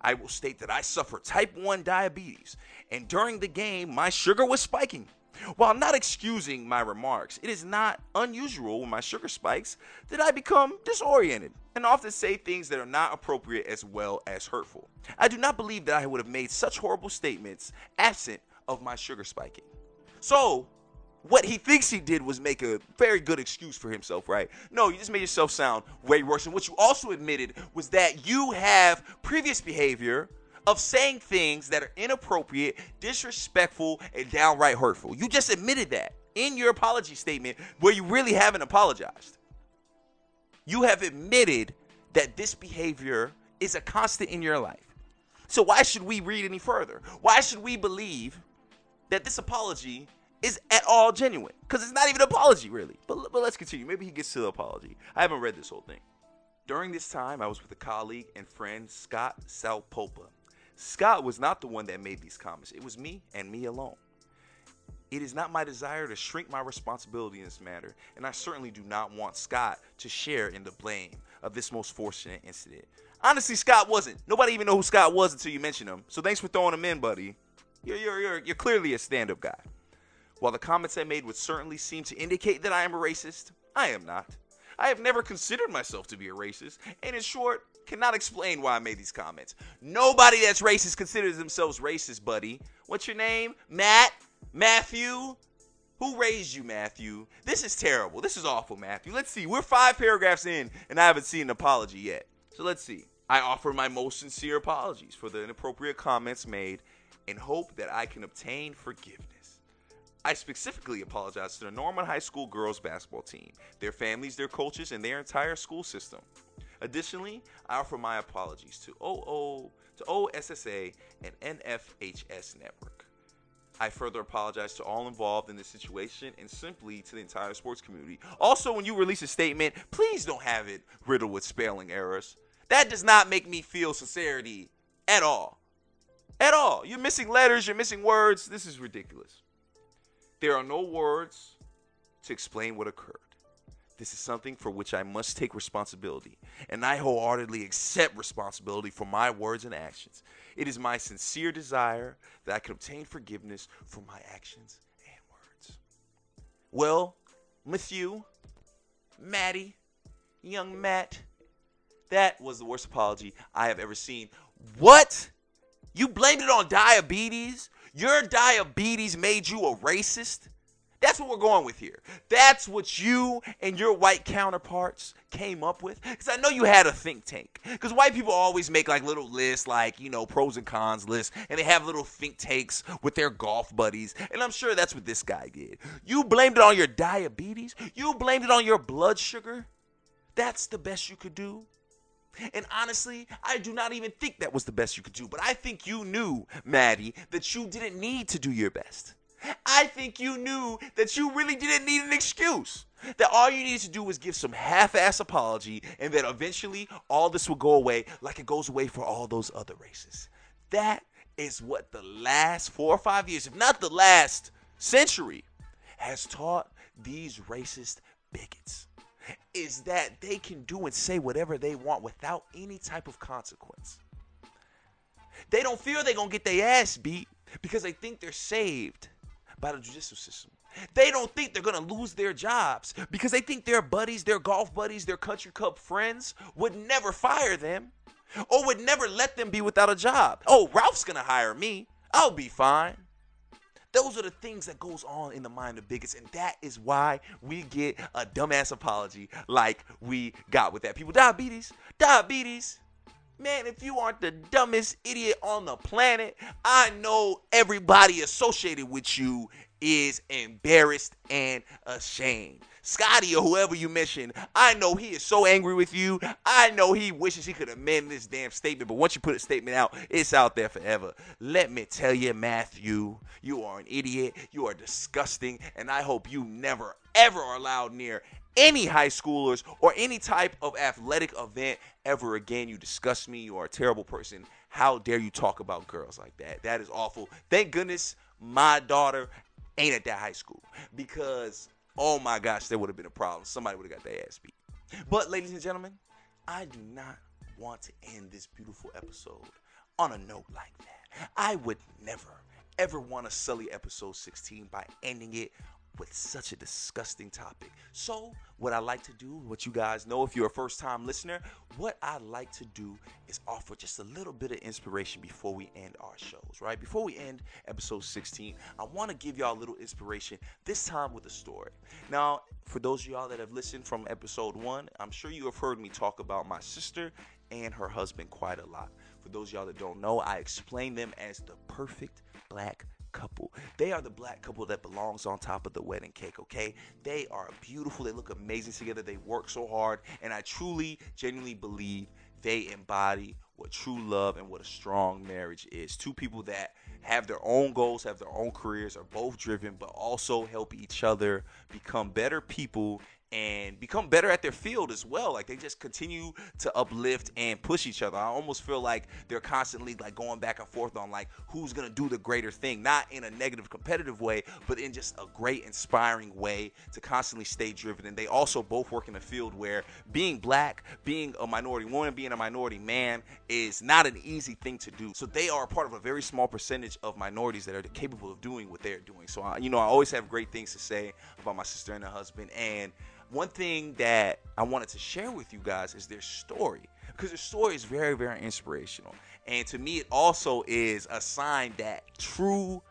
I will state that I suffer type 1 diabetes, and during the game, my sugar was spiking. While not excusing my remarks, it is not unusual when my sugar spikes that I become disoriented and often say things that are not appropriate as well as hurtful. I do not believe that I would have made such horrible statements absent of my sugar spiking. So, what he thinks he did was make a very good excuse for himself, right? No, you just made yourself sound way worse. And what you also admitted was that you have previous behavior of saying things that are inappropriate, disrespectful, and downright hurtful. You just admitted that in your apology statement where you really haven't apologized. You have admitted that this behavior is a constant in your life. So why should we read any further? Why should we believe that this apology is at all genuine? Because it's not even an apology, really. But, but let's continue. Maybe he gets to the apology. I haven't read this whole thing. During this time, I was with a colleague and friend, Scott Sapulpa. Scott was not the one that made these comments. It was me and me alone. It is not my desire to shrink my responsibility in this matter, and I certainly do not want Scott to share in the blame of this most fortunate incident. Honestly, Scott wasn't. Nobody even know who Scott was until you mentioned him. So thanks for throwing him in, buddy. You're, you're, you're, you're clearly a stand up guy. While the comments I made would certainly seem to indicate that I am a racist, I am not. I have never considered myself to be a racist, and in short, cannot explain why I made these comments. Nobody that's racist considers themselves racist, buddy. What's your name? Matt? Matthew? Who raised you, Matthew? This is terrible. This is awful, Matthew. Let's see. We're five paragraphs in, and I haven't seen an apology yet. So let's see. I offer my most sincere apologies for the inappropriate comments made and hope that I can obtain forgiveness. I specifically apologize to the Norman High School girls basketball team, their families, their coaches, and their entire school system. Additionally, I offer my apologies to OO, to OSSA and NFHS Network. I further apologize to all involved in this situation and simply to the entire sports community. Also, when you release a statement, please don't have it riddled with spelling errors. That does not make me feel sincerity at all. At all. You're missing letters, you're missing words. This is ridiculous. There are no words to explain what occurred. This is something for which I must take responsibility, and I wholeheartedly accept responsibility for my words and actions. It is my sincere desire that I can obtain forgiveness for my actions and words. Well, Matthew, Maddie, young Matt, that was the worst apology I have ever seen. What? You blamed it on diabetes? Your diabetes made you a racist? That's what we're going with here. That's what you and your white counterparts came up with. Because I know you had a think tank. Because white people always make like little lists, like, you know, pros and cons lists, and they have little think tanks with their golf buddies. And I'm sure that's what this guy did. You blamed it on your diabetes, you blamed it on your blood sugar. That's the best you could do. And honestly, I do not even think that was the best you could do. But I think you knew, Maddie, that you didn't need to do your best. I think you knew that you really didn't need an excuse. That all you needed to do was give some half ass apology, and that eventually all this will go away like it goes away for all those other races. That is what the last four or five years, if not the last century, has taught these racist bigots. Is that they can do and say whatever they want without any type of consequence. They don't feel they're gonna get their ass beat because they think they're saved by the judicial system. They don't think they're gonna lose their jobs because they think their buddies, their golf buddies, their country club friends would never fire them or would never let them be without a job. Oh, Ralph's gonna hire me. I'll be fine. Those are the things that goes on in the mind of bigots, and that is why we get a dumbass apology like we got with that. People, diabetes, diabetes. Man, if you aren't the dumbest idiot on the planet, I know everybody associated with you is embarrassed and ashamed. Scotty or whoever you mentioned, I know he is so angry with you. I know he wishes he could amend this damn statement, but once you put a statement out, it's out there forever. Let me tell you, Matthew, you are an idiot. You are disgusting, and I hope you never, ever are allowed near any high schoolers or any type of athletic event ever again. You disgust me. You are a terrible person. How dare you talk about girls like that? That is awful. Thank goodness my daughter ain't at that high school because oh my gosh, there would have been a problem. Somebody would have got their ass beat. But ladies and gentlemen, I do not want to end this beautiful episode on a note like that. I would never ever want to sully episode 16 by ending it with such a disgusting topic. So, what I like to do, what you guys know if you're a first time listener, what I like to do is offer just a little bit of inspiration before we end our shows, right? Before we end episode 16, I want to give y'all a little inspiration, this time with a story. Now, for those of y'all that have listened from episode one, I'm sure you have heard me talk about my sister and her husband quite a lot. For those y'all that don't know, I explain them as the perfect black couple. They are the black couple that belongs on top of the wedding cake, okay? They are beautiful. They look amazing together. They work so hard. And I truly, genuinely believe they embody what true love and what a strong marriage is. Two people that have their own goals, have their own careers, are both driven, but also help each other become better people and become better at their field as well. Like they just continue to uplift and push each other. I almost feel like they're constantly like going back and forth on like who's gonna do the greater thing, not in a negative competitive way, but in just a great inspiring way to constantly stay driven. And they also both work in a field where being black, being a minority woman, being a minority man is not an easy thing to do. So they are part of a very small percentage of minorities that are capable of doing what they're doing. So I, you know, I always have great things to say about my sister and her husband and one thing that I wanted to share with you guys is their story because their story is very, very inspirational. And to me, it also is a sign that true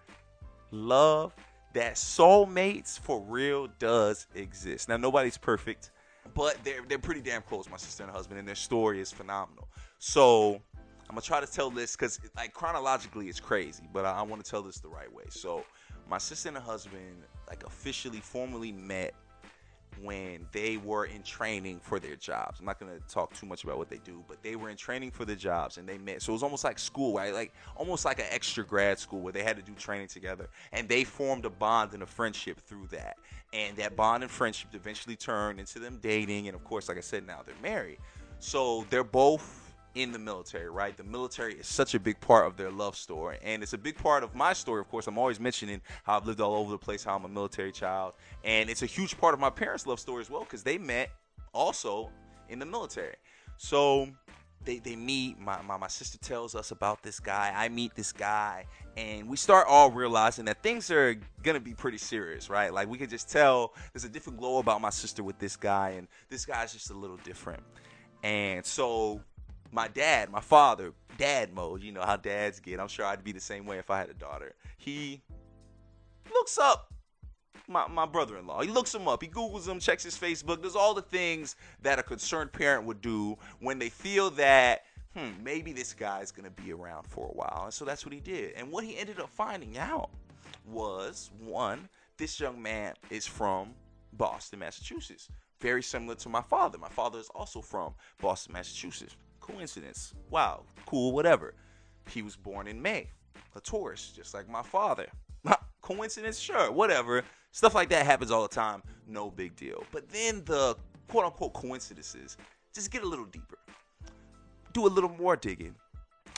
love that soulmates for real does exist. Now nobody's perfect, but they're they're pretty damn close, my sister and husband, and their story is phenomenal. So I'm gonna try to tell this because like chronologically it's crazy, but I, I want to tell this the right way. So my sister and her husband like officially formally met when they were in training for their jobs. I'm not gonna talk too much about what they do, but they were in training for the jobs and they met. So it was almost like school, right? Like almost like an extra grad school where they had to do training together, and they formed a bond and a friendship through that. And that bond and friendship eventually turned into them dating, and of course, like I said, now they're married. So they're both in the military, right? The military is such a big part of their love story, and it's a big part of my story. Of course, I'm always mentioning how I've lived all over the place, how I'm a military child, and it's a huge part of my parents' love story as well because they met also in the military. So they, they meet. My, my my sister tells us about this guy. I meet this guy, and we start all realizing that things are gonna be pretty serious, right? Like we can just tell there's a different glow about my sister with this guy, and this guy's just a little different. And so my dad, my father, dad mode, you know how dads get. I'm sure I'd be the same way if I had a daughter. He looks up my, my brother-in-law. He looks him up. He Googles him, checks his Facebook, does all the things that a concerned parent would do when they feel that, hmm, maybe this guy's gonna be around for a while. And so that's what he did. And what he ended up finding out was one, this young man is from Boston, Massachusetts. Very similar to my father. My father is also from Boston, Massachusetts. Coincidence. Wow, cool, whatever. He was born in May, a Taurus, just like my father. Coincidence? Sure, whatever. Stuff like that happens all the time. No big deal. But then the quote unquote coincidences just get a little deeper. Do a little more digging.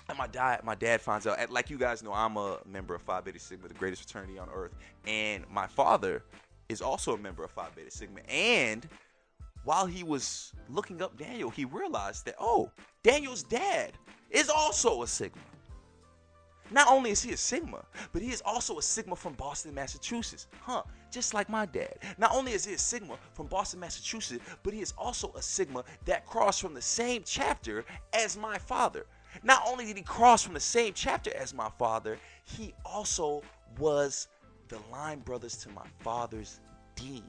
And my dad, my dad finds out. Like you guys know, I'm a member of Phi Beta Sigma, the greatest fraternity on earth, and my father is also a member of Phi Beta Sigma. And while he was looking up Daniel, he realized that oh, Daniel's dad is also a Sigma. Not only is he a Sigma, but he is also a Sigma from Boston, Massachusetts. Huh, just like my dad. Not only is he a Sigma from Boston, Massachusetts, but he is also a Sigma that crossed from the same chapter as my father. Not only did he cross from the same chapter as my father, he also was the line brothers to my father's dean.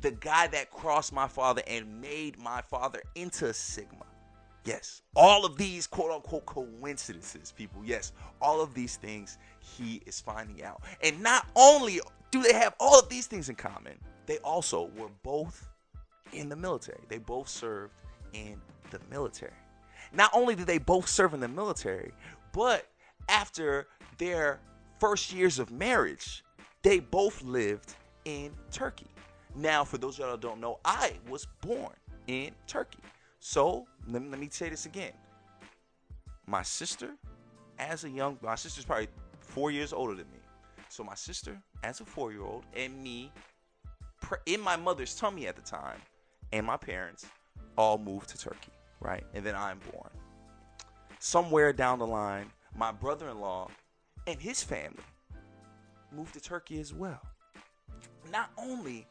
The guy that crossed my father and made my father into Sigma. Yes, all of these quote unquote coincidences, people. Yes, all of these things he is finding out. And not only do they have all of these things in common, they also were both in the military. They both served in the military. Not only did they both serve in the military, but after their first years of marriage, they both lived in Turkey. Now, for those y'all that don't know, I was born in Turkey. So let me, let me say this again. My sister, as a young, my sister's probably four years older than me. So my sister, as a four-year-old, and me, in my mother's tummy at the time, and my parents all moved to Turkey, right? And then I'm born. Somewhere down the line, my brother-in-law and his family moved to Turkey as well. Not only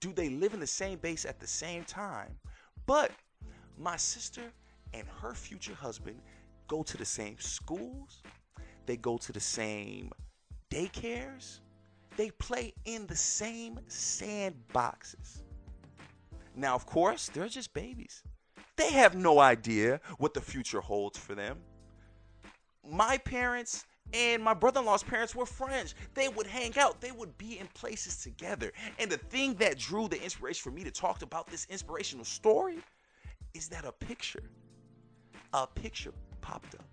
do they live in the same base at the same time, but my sister and her future husband go to the same schools, they go to the same daycares, they play in the same sandboxes. Now, of course, they're just babies. They have no idea what the future holds for them. My parents and my brother in law's parents were friends. They would hang out, they would be in places together. And the thing that drew the inspiration for me to talk about this inspirational story is that a picture, a picture popped up.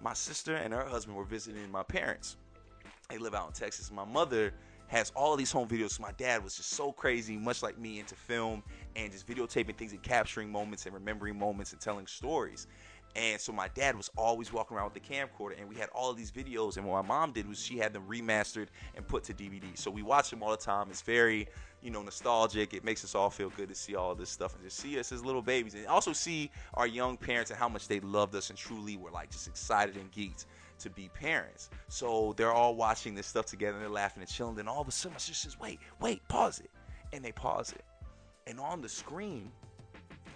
My sister and her husband were visiting my parents. They live out in Texas. My mother has all these home videos. My dad was just so crazy, much like me, into film and just videotaping things and capturing moments and remembering moments and telling stories. And so my dad was always walking around with the camcorder, and we had all these videos. And what my mom did was she had them remastered and put to DVD. So we watch them all the time. It's very, you know, nostalgic. It makes us all feel good to see all this stuff and just see us as little babies, and also see our young parents and how much they loved us and truly were like just excited and geeked to be parents. So they're all watching this stuff together, and they're laughing and chilling. Then all of a sudden, my sister says, "Wait, wait, pause it," and they pause it, and on the screen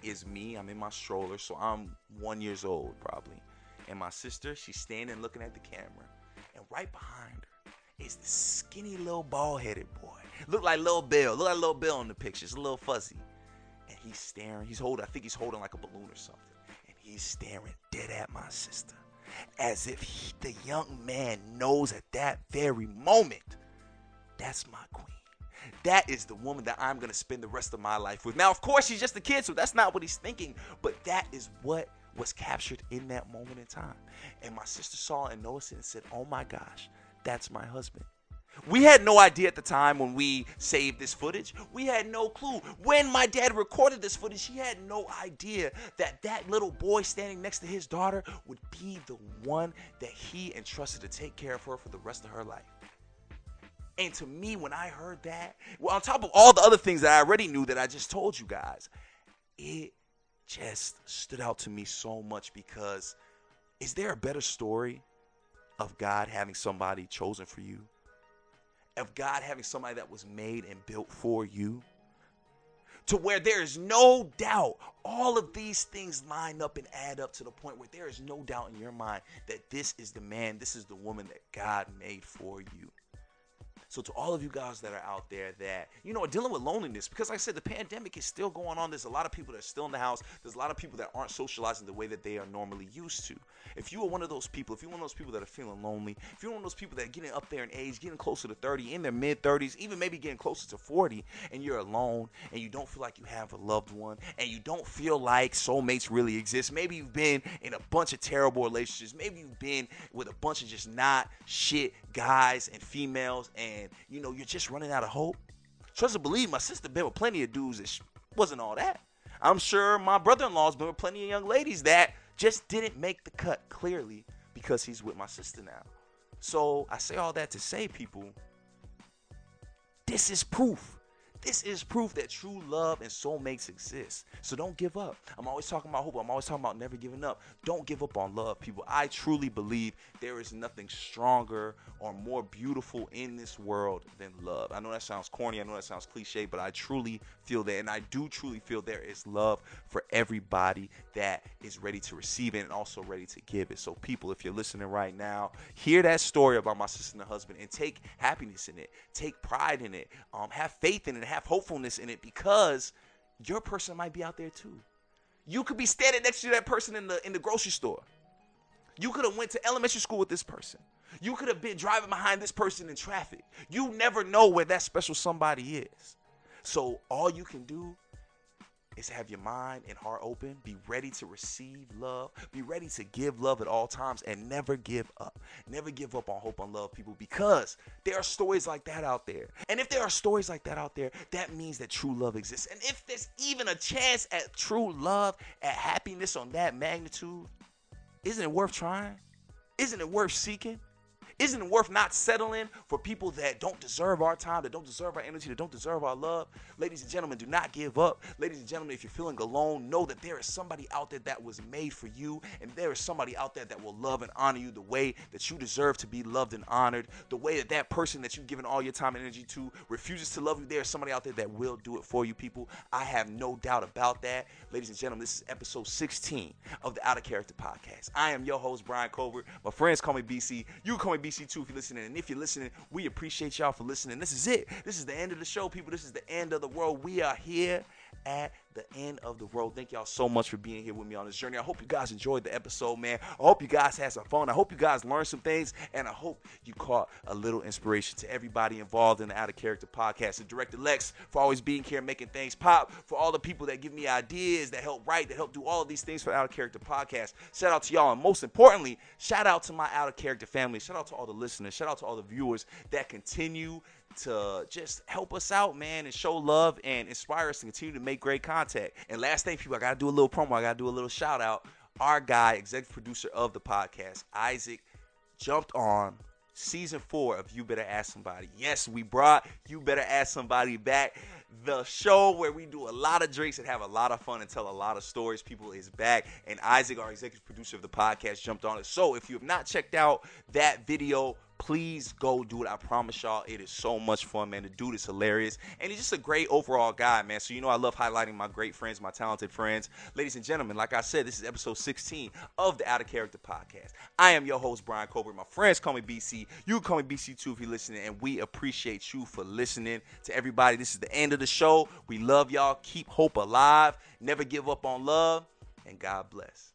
is me. I'm in my stroller, so I'm one years old probably. And my sister, she's standing looking at the camera. And right behind her is the skinny little bald headed boy. Look like little Bill. Look like little Bill in the pictures. A little fuzzy. And he's staring. He's holding, I think he's holding like a balloon or something. And he's staring dead at my sister. As if he, the young man knows at that very moment, that's my queen. That is the woman that I'm going to spend the rest of my life with. Now, of course, she's just a kid, so that's not what he's thinking. But that is what was captured in that moment in time. And my sister saw and noticed it and said, Oh my gosh, that's my husband. We had no idea at the time when we saved this footage. We had no clue. When my dad recorded this footage, he had no idea that that little boy standing next to his daughter would be the one that he entrusted to take care of her for the rest of her life. And to me, when I heard that, well, on top of all the other things that I already knew that I just told you guys, it just stood out to me so much because is there a better story of God having somebody chosen for you? Of God having somebody that was made and built for you? To where there is no doubt all of these things line up and add up to the point where there is no doubt in your mind that this is the man, this is the woman that God made for you. So to all of you guys that are out there that you know are dealing with loneliness, because like I said, the pandemic is still going on. There's a lot of people that are still in the house. There's a lot of people that aren't socializing the way that they are normally used to. If you are one of those people, if you're one of those people that are feeling lonely, if you're one of those people that are getting up there in age, getting closer to 30, in their mid 30s, even maybe getting closer to 40, and you're alone and you don't feel like you have a loved one, and you don't feel like soulmates really exist. Maybe you've been in a bunch of terrible relationships. Maybe you've been with a bunch of just not shit guys and females, and you know you're just running out of hope. Trust and believe, my sister been with plenty of dudes that wasn't all that. I'm sure my brother-in-law's been with plenty of young ladies that just didn't make the cut clearly because he's with my sister now. So I say all that to say, people, this is proof. This is proof that true love and soulmates exist. So don't give up. I'm always talking about hope. I'm always talking about never giving up. Don't give up on love, people. I truly believe there is nothing stronger or more beautiful in this world than love. I know that sounds corny. I know that sounds cliche, but I truly feel that. And I do truly feel there is love for everybody that is ready to receive it and also ready to give it. So, people, if you're listening right now, hear that story about my sister and husband and take happiness in it, take pride in it, um, have faith in it, have hopefulness in it because your person might be out there too. You could be standing next to that person in the in the grocery store. You could have went to elementary school with this person. You could have been driving behind this person in traffic. You never know where that special somebody is. So all you can do is to have your mind and heart open, be ready to receive love, be ready to give love at all times, and never give up. Never give up on hope and love, people, because there are stories like that out there. And if there are stories like that out there, that means that true love exists. And if there's even a chance at true love, at happiness on that magnitude, isn't it worth trying? Isn't it worth seeking? Isn't it worth not settling for people that don't deserve our time, that don't deserve our energy, that don't deserve our love? Ladies and gentlemen, do not give up. Ladies and gentlemen, if you're feeling alone, know that there is somebody out there that was made for you, and there is somebody out there that will love and honor you the way that you deserve to be loved and honored, the way that that person that you've given all your time and energy to refuses to love you. There is somebody out there that will do it for you, people. I have no doubt about that. Ladies and gentlemen, this is episode 16 of the Out of Character Podcast. I am your host, Brian Colbert. My friends call me BC. You call me BC too if you're listening. And if you're listening, we appreciate y'all for listening. This is it. This is the end of the show, people. This is the end of the world. We are here at the end of the road. Thank y'all so much for being here with me on this journey. I hope you guys enjoyed the episode, man. I hope you guys had some fun. I hope you guys learned some things, and I hope you caught a little inspiration to everybody involved in the Out of Character podcast. And Director Lex for always being here, making things pop. For all the people that give me ideas, that help write, that help do all of these things for Out of Character podcast. Shout out to y'all, and most importantly, shout out to my Out of Character family. Shout out to all the listeners. Shout out to all the viewers that continue to just help us out, man, and show love and inspire us to continue to make great content. And last thing, people, I gotta do a little promo. I gotta do a little shout out. Our guy, executive producer of the podcast, Isaac, jumped on season four of You Better Ask Somebody. Yes, we brought You Better Ask Somebody back. The show where we do a lot of drinks and have a lot of fun and tell a lot of stories. People is back, and Isaac, our executive producer of the podcast, jumped on it. So if you have not checked out that video, Please go do it. I promise y'all, it is so much fun, man. The dude is hilarious, and he's just a great overall guy, man. So you know, I love highlighting my great friends, my talented friends, ladies and gentlemen. Like I said, this is episode 16 of the Out of Character podcast. I am your host, Brian Colbert. My friends call me BC. You call me BC too if you're listening, and we appreciate you for listening. To everybody, this is the end of the show. We love y'all. Keep hope alive. Never give up on love, and God bless.